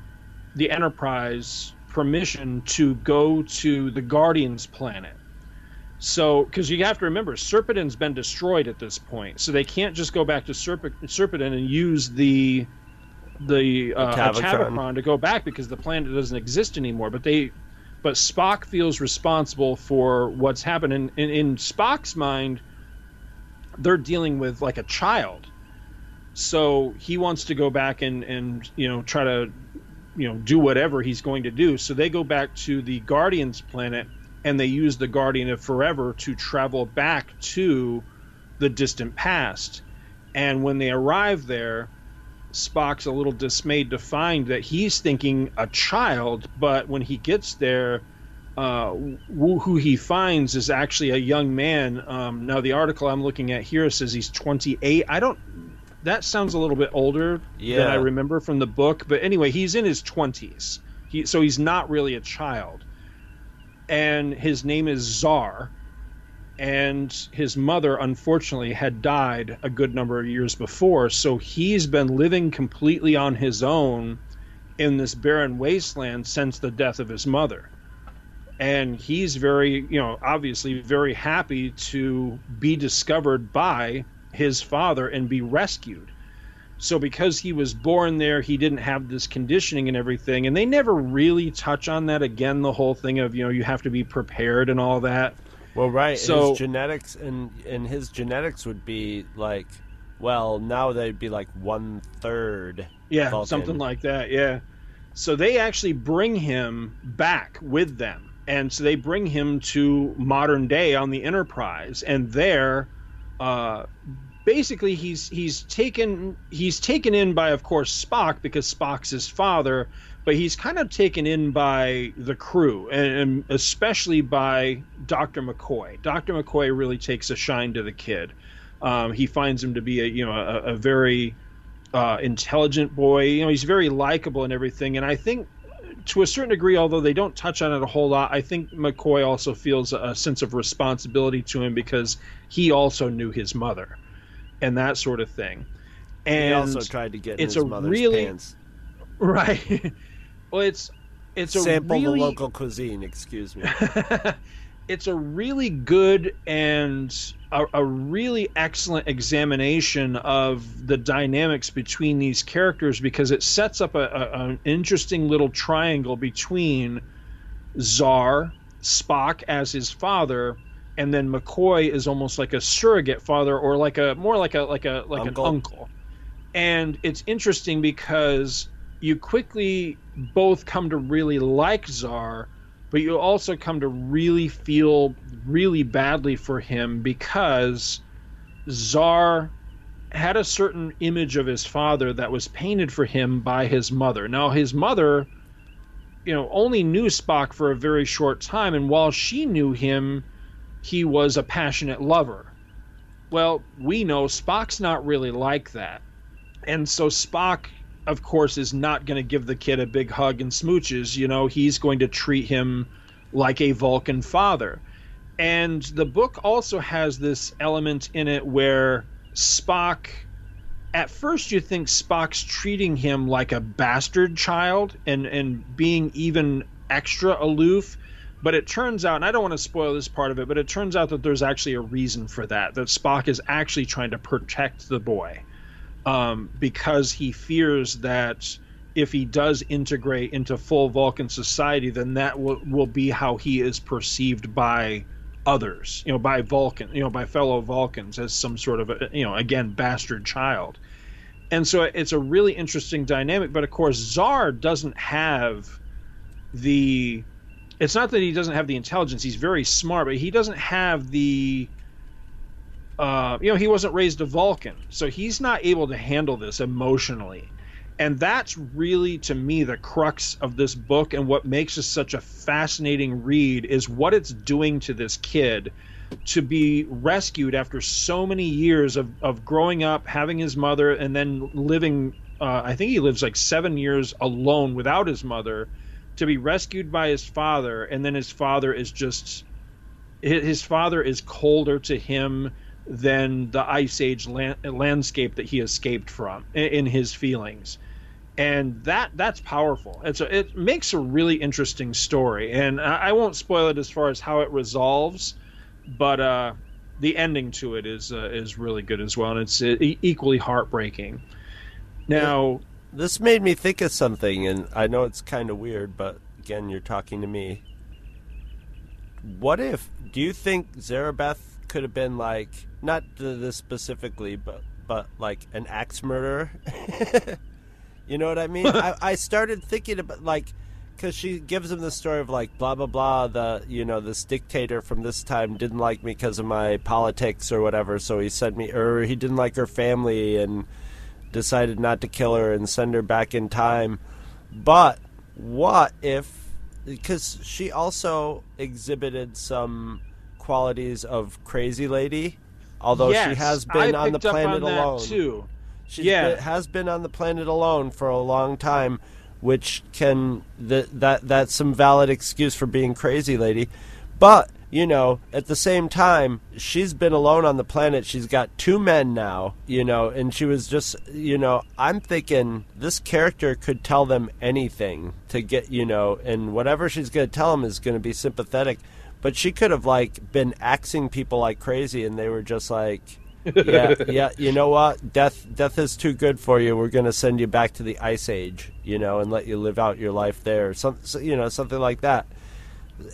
the Enterprise permission to go to the Guardians planet. So, because you have to remember, Sarpeidon's been destroyed at this point, so they can't just go back to Serp- and use the the uh. Atavachron to go back because the planet doesn't exist anymore. But they, but Spock feels responsible for what's happened, and in, in Spock's mind, they're dealing with like a child. So he wants to go back and and you know try to you know do whatever he's going to do. So they go back to the Guardians planet and they use the Guardian of Forever to travel back to the distant past. And when they arrive there, Spock's a little dismayed to find that he's thinking a child, but when he gets there, uh, who he finds is actually a young man. Um, now, the article I'm looking at here says he's 28. I don't. That sounds a little bit older than I remember from the book, but anyway, he's in his 20s. He, so he's not really a child. And his name is Zar. And his mother, unfortunately, had died a good number of years before. So he's been living completely on his own in this barren wasteland since the death of his mother. And he's very, you know, obviously very happy to be discovered by his father and be rescued. So because he was born there, he didn't have this conditioning and everything. And they never really touch on that again, the whole thing of, you know, you have to be prepared and all that. Well, right. So- his genetics and and his genetics would be like, well, now they'd be like one third. Yeah, Vulcan. something like that. Yeah. So they actually bring him back with them, and so they bring him to modern day on the Enterprise, and there, uh, basically he's he's taken he's taken in by of course Spock because Spock's his father, but he's kind of taken in by the crew, and, and especially by Doctor McCoy. Doctor McCoy really takes a shine to the kid. Um, he finds him to be a you know a, a very uh, intelligent boy. You know, he's very likable and everything. And I think, to a certain degree, although they don't touch on it a whole lot, I think McCoy also feels a sense of responsibility to him because he also knew his mother, and that sort of thing. And he also tried to get it's his a mother's really pants. right. Well, it's it's a Sample really the local cuisine. Excuse me. it's a really good and a, a really excellent examination of the dynamics between these characters because it sets up a, a, an interesting little triangle between Zar, Spock as his father, and then McCoy is almost like a surrogate father or like a more like a like a like Uncle. an uncle. And it's interesting because you quickly both come to really like Zar, but you also come to really feel really badly for him because Zar had a certain image of his father that was painted for him by his mother. Now, his mother, you know, only knew Spock for a very short time, and while she knew him, he was a passionate lover. Well, we know Spock's not really like that. And so Spock, of course, is not going to give the kid a big hug and smooches. You know, he's going to treat him like a Vulcan father. And the book also has this element in it where Spock, at first, you think Spock's treating him like a bastard child and, and being even extra aloof. But it turns out, and I don't want to spoil this part of it, but it turns out that there's actually a reason for that. That Spock is actually trying to protect the boy um, because he fears that if he does integrate into full Vulcan society, then that will, be how he is perceived by others, you know, by Vulcan, you know, by fellow Vulcans as some sort of, a, you know, again, bastard child. And so it's a really interesting dynamic. But of course, Zar doesn't have the. It's not that he doesn't have the intelligence. He's very smart, but he doesn't have the. Uh, you know, he wasn't raised a Vulcan, so he's not able to handle this emotionally. And that's really to me the crux of this book and what makes it such a fascinating read is what it's doing to this kid to be rescued after so many years of, of growing up having his mother and then living uh, i think he lives like seven years alone without his mother to be rescued by his father. And then his father is just his father is colder to him than the ice age land, landscape that he escaped from in, in his feelings. And that that's powerful. And so it makes a really interesting story. And I, I, won't spoil it as far as how it resolves but uh, the ending to it is uh, is really good as well. And it's uh, equally heartbreaking. Now this made me think of something and i know it's kind of weird but again you're talking to me. What if do you think zarabeth could have been like not this specifically but but like an axe murderer You know what I mean? I, I started thinking about like because she gives him the story of like blah blah blah. The you know this dictator from this time didn't like me because of my politics or whatever, so he sent me or he didn't like her family and decided not to kill her and send her back in time. But what if? Because she also exhibited some qualities of crazy lady, although yes, she has been I on the planet on alone too. She yeah. has been on the planet alone for a long time, which can that that that's some valid excuse for being crazy, lady. But you know, at the same time, she's been alone on the planet. She's got two men now, you know, and she was just, you know, I'm thinking this character could tell them anything to get, you know, and whatever she's going to tell them is going to be sympathetic. But she could have, like, been axing people like crazy, and they were just like, yeah, yeah. You know what? Death, death is too good for you. We're going to send you back to the ice age, you know, and let you live out your life there. Some, you know, something like that.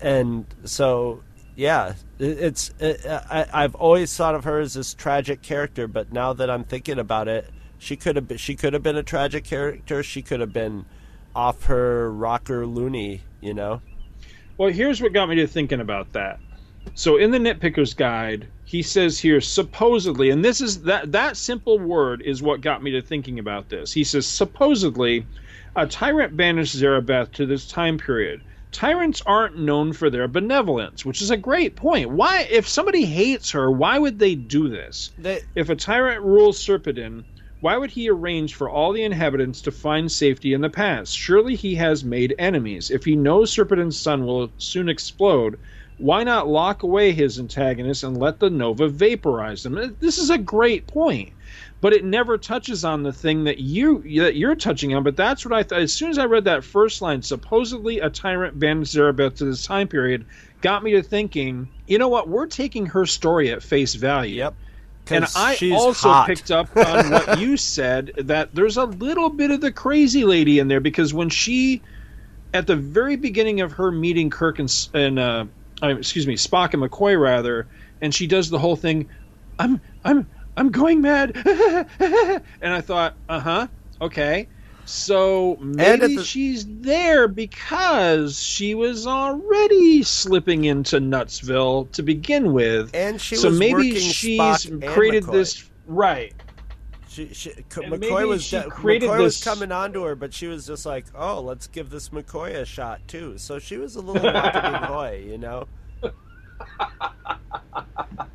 And so, yeah, it's. It, I, I've always thought of her as this tragic character, but now that I'm thinking about it, she could have. Been, she could have been a tragic character. She could have been off her rocker loony, you know. Well, here's what got me to thinking about that. So in the Nitpicker's Guide, he says here supposedly, and this is that that simple word is what got me to thinking about this. He says supposedly, a tyrant banished Zarabeth to this time period. Tyrants aren't known for their benevolence, which is a great point. Why, if somebody hates her, why would they do this? They, if a tyrant rules Sarpeidon, why would he arrange for all the inhabitants to find safety in the past? Surely he has made enemies. If he knows Sarpeidon's sun will soon explode, why not lock away his antagonists and let the nova vaporize them? Uh, this is a great point, but it never touches on the thing that you that you're touching on. But that's what I thought. As soon as I read that first line, supposedly a tyrant banished Zarabeth to this time period, got me to thinking. You know what? We're taking her story at face value. Yep. And I also hot. picked up on what you said that there's a little bit of the crazy lady in there because when she, at the very beginning of her meeting Kirk and, and uh, excuse me, Spock and McCoy rather, and she does the whole thing. I'm I'm I'm going mad, and I thought, uh huh, okay. So maybe the... she's there because she was already slipping into Nutsville to begin with, and she so was maybe she's created this right. She, she, McCoy was she created McCoy was coming onto her, but she was just like, "Oh, let's give this McCoy a shot too." So she was a little McCoy, you know.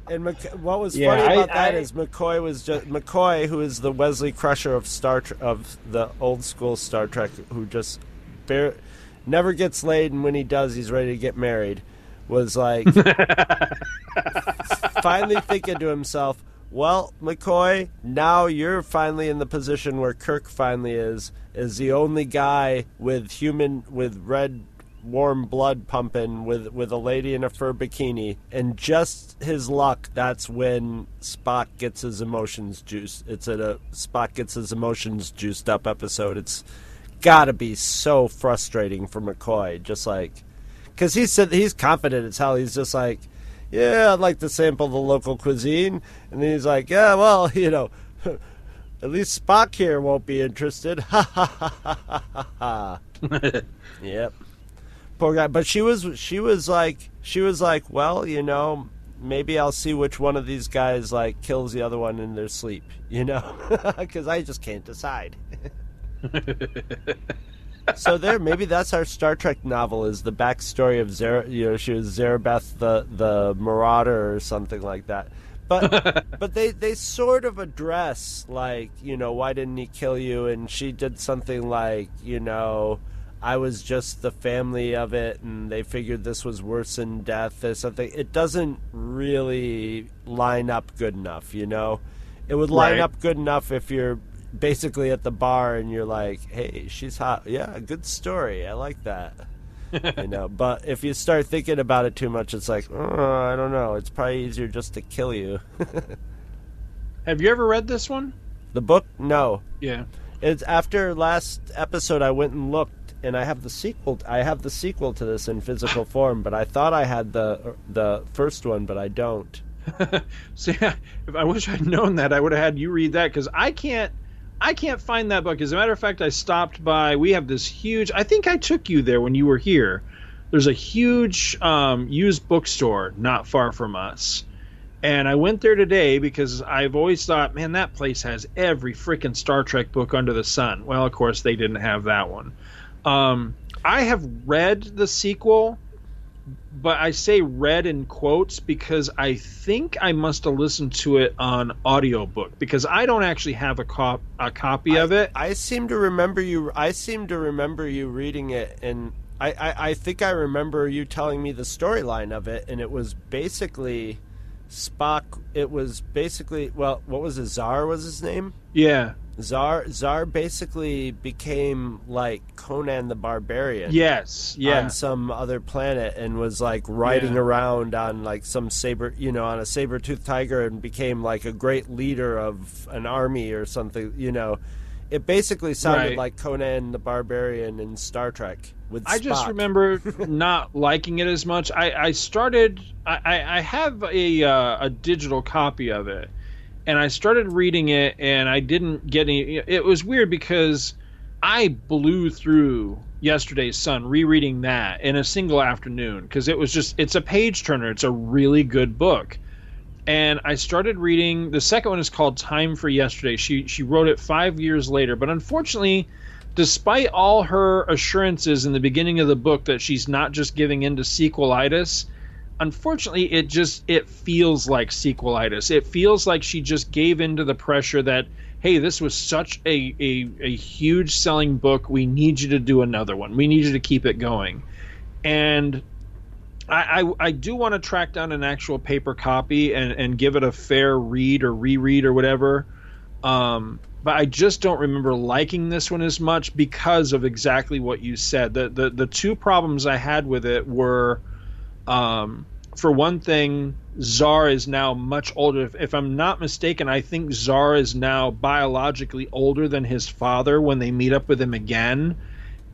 And Mc- what was Yeah, funny I- about that I- is McCoy was just McCoy, who is the Wesley Crusher of Star of the old school Star Trek, who just bare- never gets laid, and when he does, he's ready to get married. Was like finally thinking to himself, "Well, McCoy, now you're finally in the position where Kirk finally is, is the only guy with human with red warm blood pumping with with a lady in a fur bikini, and just his luck, that's when Spock gets his emotions juiced. It's at a Spock gets his emotions juiced up episode. It's got to be so frustrating for McCoy, just like because he said he's confident as hell. He's just like, yeah, I'd like to sample the local cuisine, and he's like, yeah, well, you know. At least Spock here won't be interested. Ha ha ha ha ha ha. Yep. Poor guy. But she was she was like she was like, well, you know, maybe I'll see which one of these guys like kills the other one in their sleep, you know, because I just can't decide. so there, maybe that's our Star Trek novel is the backstory of Zer. You know, she was Zarabeth the the Marauder or something like that. But but they they sort of address like you know why didn't he kill you? And she did something like you know. I was just the family of it, and they figured this was worse than death or something. It doesn't really line up good enough, you know. It would line Right. up good enough if you're basically at the bar and you're like, "Hey, she's hot. Yeah, good story. I like that." you know, but if you start thinking about it too much, it's like, oh, I don't know. It's probably easier just to kill you. Have you ever read this one? the book, no. Yeah. It's after last episode. I went and looked, and I have the sequel. I have the sequel to this in physical form, but I thought I had the the first one, but I don't. Yeah, if I wish I'd known that, I would have had you read that because I can't. I can't find that book. As a matter of fact, I stopped by. We have this huge. I think I took you there when you were here. There's a huge um, used bookstore not far from us, and I went there today because I've always thought, man, that place has every freaking Star Trek book under the sun. Well, of course, they didn't have that one. Um, I have read the sequel, but I say read in quotes because I think I must have listened to it on audiobook because I don't actually have a cop a copy of it. I seem to remember you. I seem to remember you reading it, and I, I, I think I remember you telling me the storyline of it, and it was basically Spock. It was basically well, what was it? Zar was his name. Yeah. Zar Zar basically became like Conan the Barbarian. Yes. Yeah. On some other planet and was like riding Yeah. around on like some saber, you know, on a saber toothed tiger and became like a great leader of an army or something. You know, it basically sounded Right. like Conan the Barbarian in Star Trek with. I just remember not liking it as much. I, I started. I, I- I have a uh, a digital copy of it, and I started reading it, and I didn't get any. It was weird because I blew through Yesterday's Son rereading that in a single afternoon because it was just it's a page turner. It's a really good book. And I started reading the second one is called Time for Yesterday. She she wrote it 5 years later, but unfortunately despite all her assurances in the beginning of the book that she's not just giving in to sequelitis, unfortunately it just it feels like sequelitis. It feels like she just gave in to the pressure that hey, this was such a, a, a huge selling book. We need you to do another one. We need you to keep it going. And I, I, I do want to track down an actual paper copy and, and give it a fair read or reread or whatever. Um, but I just don't remember liking this one as much because of exactly what you said. The the, the two problems I had with it were, um, for one thing, Zar is now much older. If, if I'm not mistaken, I think Zar is now biologically older than his father when they meet up with him again.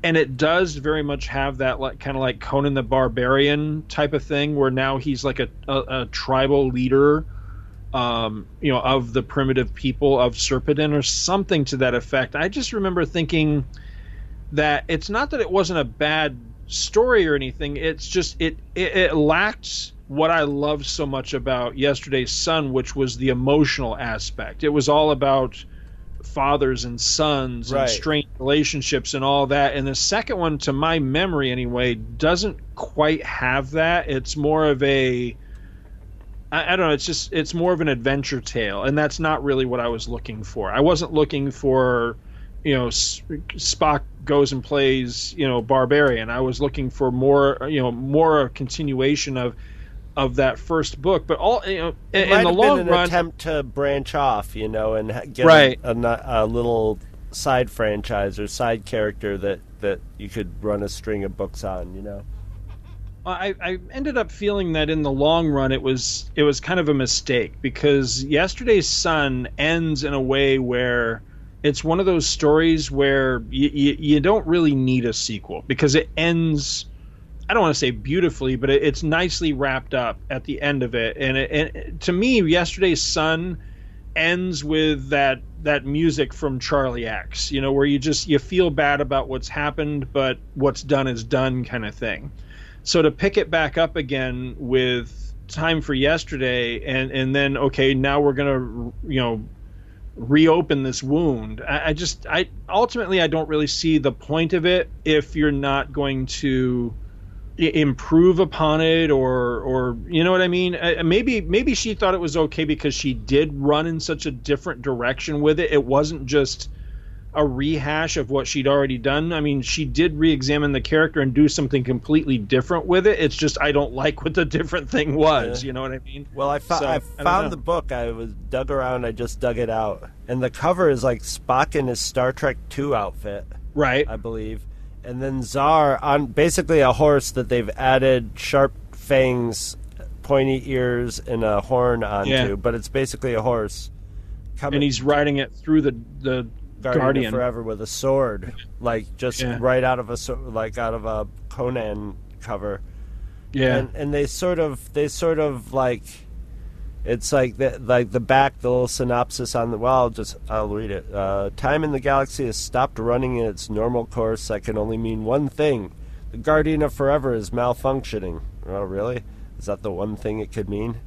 And it does very much have that like kind of like Conan the Barbarian type of thing, where now he's like a, a, a tribal leader um, you know, of the primitive people of Sarpeidon or something to that effect. I just remember thinking that it's not that it wasn't a bad story or anything. It's just it it, it lacked what I loved so much about Yesterday's Son, which was the emotional aspect. It was all about fathers and sons Right. and strained relationships and all that. And the second one, to my memory anyway, doesn't quite have that. It's more of a I, I don't know. It's just it's more of an adventure tale, and that's not really what I was looking for. I wasn't looking for, you know, S- Spock goes and plays, you know, barbarian. I was looking for more, you know, more a continuation of of that first book. But all you know, It in, might in the have long been an run, attempt to branch off, you know, and get Right. a, a, a little side franchise or side character that that you could run a string of books on. You know. I, I ended up feeling that in the long run it was it was kind of a mistake because Yesterday's Son ends in a way where it's one of those stories where you, you, you don't really need a sequel because it ends I don't want to say beautifully, but it, it's nicely wrapped up at the end of it. And, it, and to me, Yesterday's Son ends with that that music from Charlie X. You know, where you just you feel bad about what's happened, but what's done is done, kind of thing. So to pick it back up again with time for yesterday, and and then okay, now we're gonna you know reopen this wound. I, I just I ultimately I don't really see the point of it if you're not going to improve upon it or or you know what I mean uh, maybe maybe she thought it was okay because she did run in such a different direction with it it wasn't just a rehash of what she'd already done I mean she did re-examine the character and do something completely different with it it's just I don't like what the different thing was yeah. you know what I mean well I, fo- so, I found I the book I was dug around I just dug it out and the cover is like Spock in his Star Trek 2 outfit right I believe and then Zar on basically a horse that they've added sharp fangs, pointy ears, and a horn onto. Yeah. But it's basically a horse. Coming, and he's riding it through the the Guardian, Guardian. forever with a sword, like just yeah. right out of a like out of a Conan cover. Yeah, and, and they sort of they sort of like it's like the like the back, the little synopsis on the. Well, I'll just I'll read it. Uh, Time in the galaxy has stopped running in its normal course. That can only mean one thing: the Guardian of Forever is malfunctioning. Oh, really? Is that the one thing it could mean?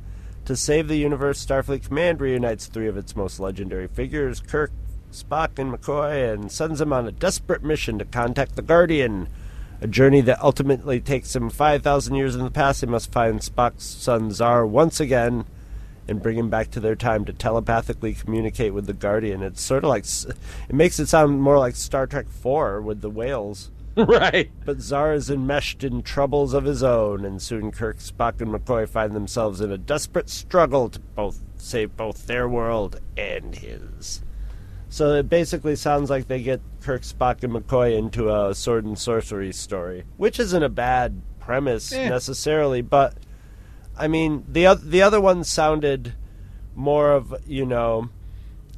To save the universe, Starfleet Command reunites three of its most legendary figures: Kirk, Spock, and McCoy, and sends them on a desperate mission to contact the Guardian. A journey that ultimately takes them 5,000 years in the past. They must find Spock's son Zar once again and bring him back to their time to telepathically communicate with the Guardian. It's sort of like it makes it sound more like Star Trek Four with the whales. Right. But Zar is enmeshed in troubles of his own, and soon Kirk, Spock, and McCoy find themselves in a desperate struggle to both save both their world and his. So it basically sounds like they get Kirk, Spock, and McCoy into a sword and sorcery story, which isn't a bad premise eh. necessarily, but I mean, the the other one sounded more of you know,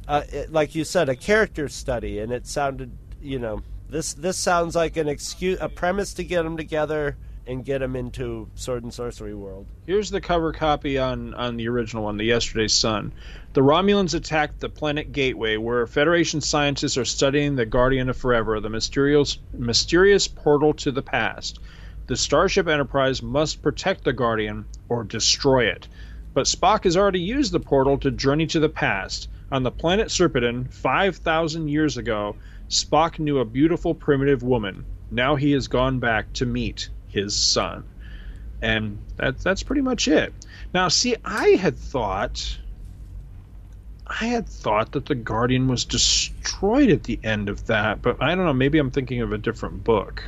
uh, it, like you said, a character study, and it sounded you know this this sounds like an excuse, a premise to get them together and get them into sword and sorcery world. Here's the cover copy on on the original one, the Yesterday's Son. The Romulans attacked the planet Gateway, where Federation scientists are studying the Guardian of Forever, the mysterious mysterious portal to the past. The Starship Enterprise must protect the Guardian or destroy it. But Spock has already used the portal to journey to the past. On the planet Sarpeidon, 5,000 years ago, Spock knew a beautiful primitive woman. Now he has gone back to meet his son. And that, that's pretty much it. Now, see, I had thought. I had thought that the Guardian was destroyed at the end of that, but I don't know. Maybe I'm thinking of a different book.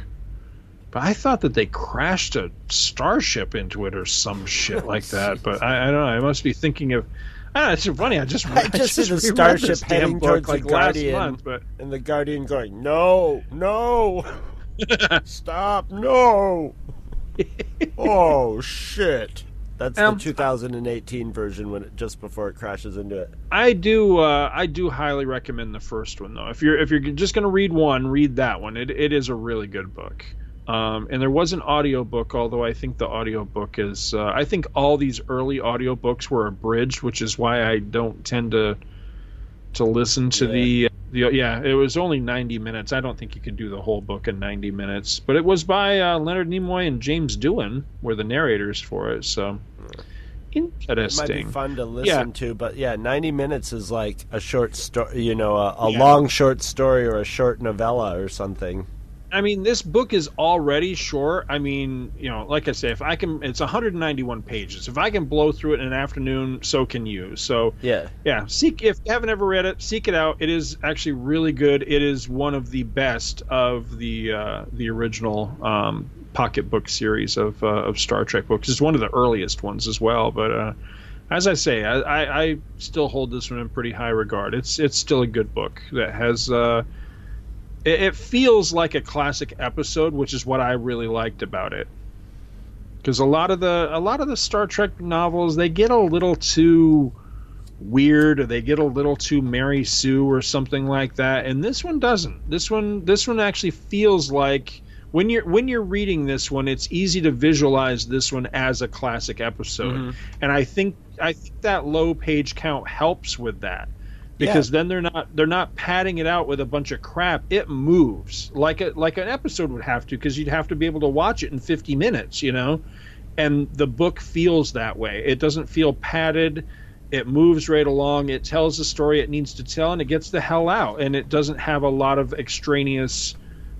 But I thought that they crashed a starship into it or some shit like that. But I, I don't know. I must be thinking of. Ah, it's funny. I just I just, see the starship heading towards like the Guardian, month, but... and the Guardian going, "No, no, stop, no." oh shit! That's um, the 2018 version when it just before it crashes into it. I do uh, I do highly recommend the first one though. If you're if you're just gonna read one, read that one. It it is a really good book. Um, and there was an audiobook, although I think the audiobook is. Uh, I think all these early audiobooks were abridged, which is why I don't tend to to listen to yeah. the the. Yeah, it was only ninety minutes. I don't think you could do the whole book in ninety minutes, but it was by uh, Leonard Nimoy and James Doohan were the narrators for it. So interesting. It might be fun to listen yeah. to, but yeah, ninety minutes is like a short story. You know, a, a yeah. long short story or a short novella or something. I mean, this book is already short. I mean, you know, like I say, if I can, it's 191 pages. If I can blow through it in an afternoon, so can you. So yeah, yeah. Seek if you haven't ever read it, seek it out. It is actually really good. It is one of the best of the uh, the original um, pocketbook series of uh, of Star Trek books. It's one of the earliest ones as well. But uh, as I say, I, I, I, still hold this one in pretty high regard. It's it's still a good book that has. Uh, It, it feels like a classic episode, which is what I really liked about it. Because a lot of the a lot of the Star Trek novels they get a little too weird or they get a little too Mary Sue or something like that, and this one doesn't. This one this one actually feels like when you're when you're reading this one, it's easy to visualize this one as a classic episode, Mhm. and I think I think that low page count helps with that because then they're not they're not padding it out with a bunch of crap. It moves like a like an episode would have to because you'd have to be able to watch it in 50 minutes, you know. And the book feels that way. It doesn't feel padded. It moves right along. It tells the story it needs to tell, and it gets the hell out. And it doesn't have a lot of extraneous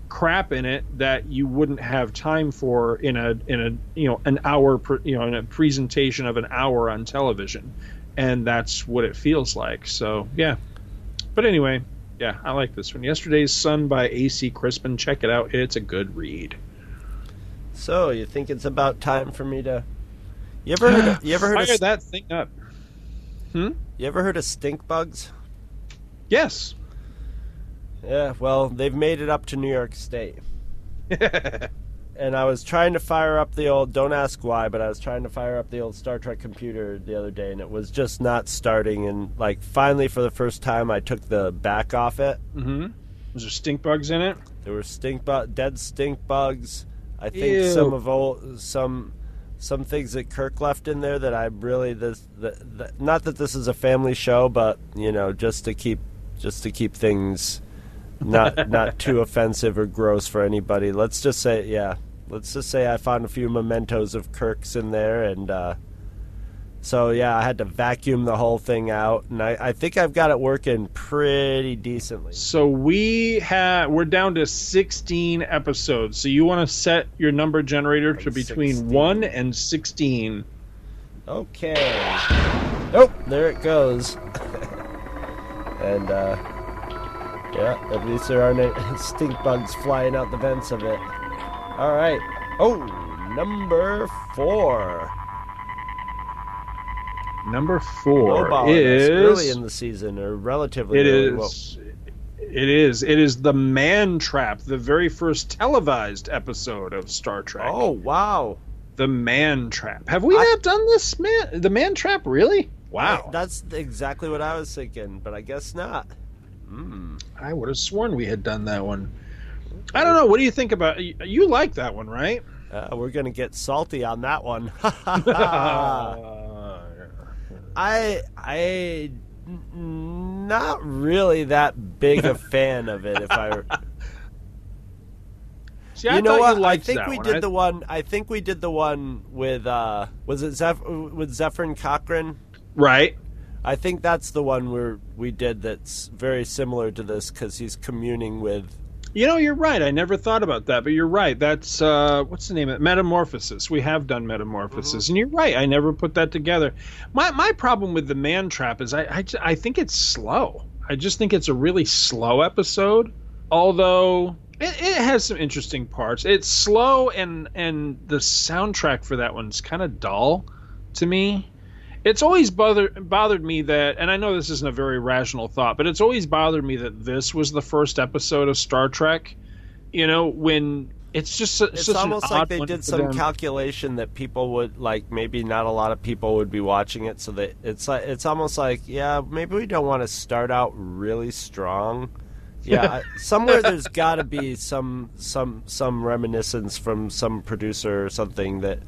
crap in it that you wouldn't have time for in a in a you know an hour per, you know in a presentation of an hour on television and that's what it feels like so yeah but anyway yeah i like this one yesterday's son by ac crispin check it out it's a good read So you think it's about time for me to? You ever heard? Of, you ever heard? fire Of, that thing up hmm You ever heard of stink bugs? yes Yeah. Well, they've made it up to New York State. and I was trying to fire up the old. Don't ask why, but I was trying to fire up the old Star Trek computer the other day, and it was just not starting. And like, finally, for the first time, I took the back off it. mm-hmm was there stink bugs in it There were stink bu- dead stink bugs. I think Ew. some of old some some things that Kirk left in there that I really this the, the, not that this is a family show, but you know just to keep just to keep things not not too offensive or gross for anybody. Let's just say yeah. Let's just say I found a few mementos of Kirk's in there and uh so yeah, I had to vacuum the whole thing out, and I, I think I've got it working pretty decently. so we have we're down to 16 episodes so you want to set your number generator to between 16. 1 and 16 Okay. Oh, there it goes. and uh yeah, at least there aren't any stink bugs flying out the vents of it. All right. Oh, number four. number 4 Lowballer, is early in the season, or relatively It early. Well, is. It is. It is the Man Trap, the very first televised episode of Star Trek. oh wow! the Man Trap. Have we I- not done this, man? The Man Trap, really? Wow. That's exactly what I was thinking, but I guess not. Mm. I would have sworn we had done that one. I don't know. What do you think about? You, you like that one, right? Uh, we're gonna get salty on that one. I I not really that big a fan of it. If I, See, I you know what, you I think we one. did I- the one. I think we did the one with uh, was it Zeph- with Zefram Cochrane? right. I think that's the one where we did that's very similar to this because he's communing with. You know, you're right. I never thought about that, but you're right. That's uh, what's the name of it? Metamorphosis. We have done Metamorphosis, and you're right. I never put that together. My my problem with the Man Trap is I I, I think it's slow. I just think it's a really slow episode. Although it, it has some interesting parts. It's slow, and and the soundtrack for that one's kind of dull to me. It's always bothered bothered me that, and I know this isn't a very rational thought, but it's always bothered me that this was the first episode of Star Trek. You know, when it's just It's almost like they did some them. calculation that people would like. Maybe not a lot of people would be watching it, so that it's like it's almost like yeah, maybe we don't want to start out really strong. Yeah, I- somewhere there's got to be some some some reminiscence from some producer or something that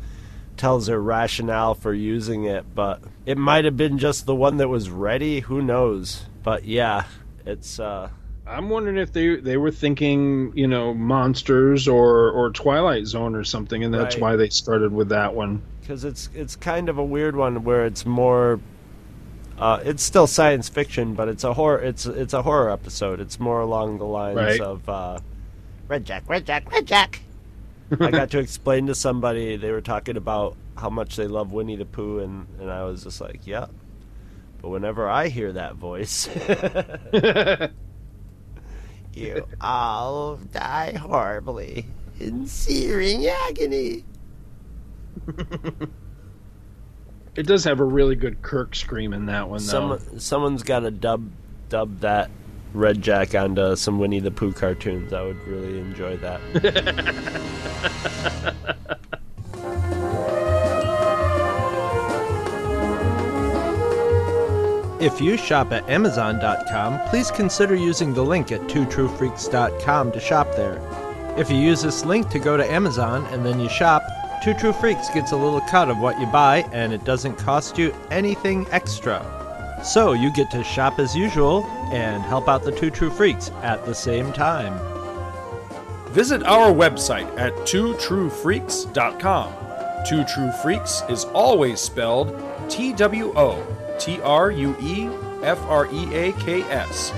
tells their rationale for using it, but it might have been just the one that was ready. Who knows? But yeah, it's uh, I'm wondering if they they were thinking, you know, monsters or or Twilight Zone or something, and that's Right. why they started with that one. because it's it's kind of a weird one where it's more. Uh, it's still science fiction, but it's a horror. It's it's a horror episode. It's more along the lines Right. of uh, Redjac, Red Jack, Redjac. I got to explain to somebody. They were talking about how much they love Winnie the Pooh, and and I was just like, yeah. But whenever I hear that voice, you all die horribly in searing agony. It does have a really good Kirk scream in that one, though. Some someone's got to dub dub that Redjac onto uh, some Winnie the Pooh cartoons. I would really enjoy that. If you shop at Amazon.com, please consider using the link at twotruefreaks.com to shop there. If you use this link to go to Amazon and then you shop, Two True Freaks gets a little cut of what you buy and it doesn't cost you anything extra. So you get to shop as usual and help out the Two True Freaks at the same time. Visit our website at twotruefreaks.com. Two True Freaks is always spelled T W O T R U E F R E A K S.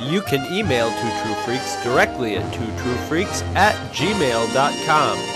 You can email Two True Freaks directly at twotruefreaks at gmail.com.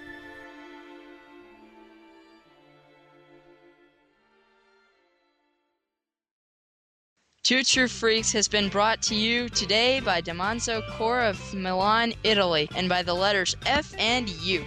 True Freaks has been brought to you today by Damanzo Core of Milan, Italy, and by the letters F and U.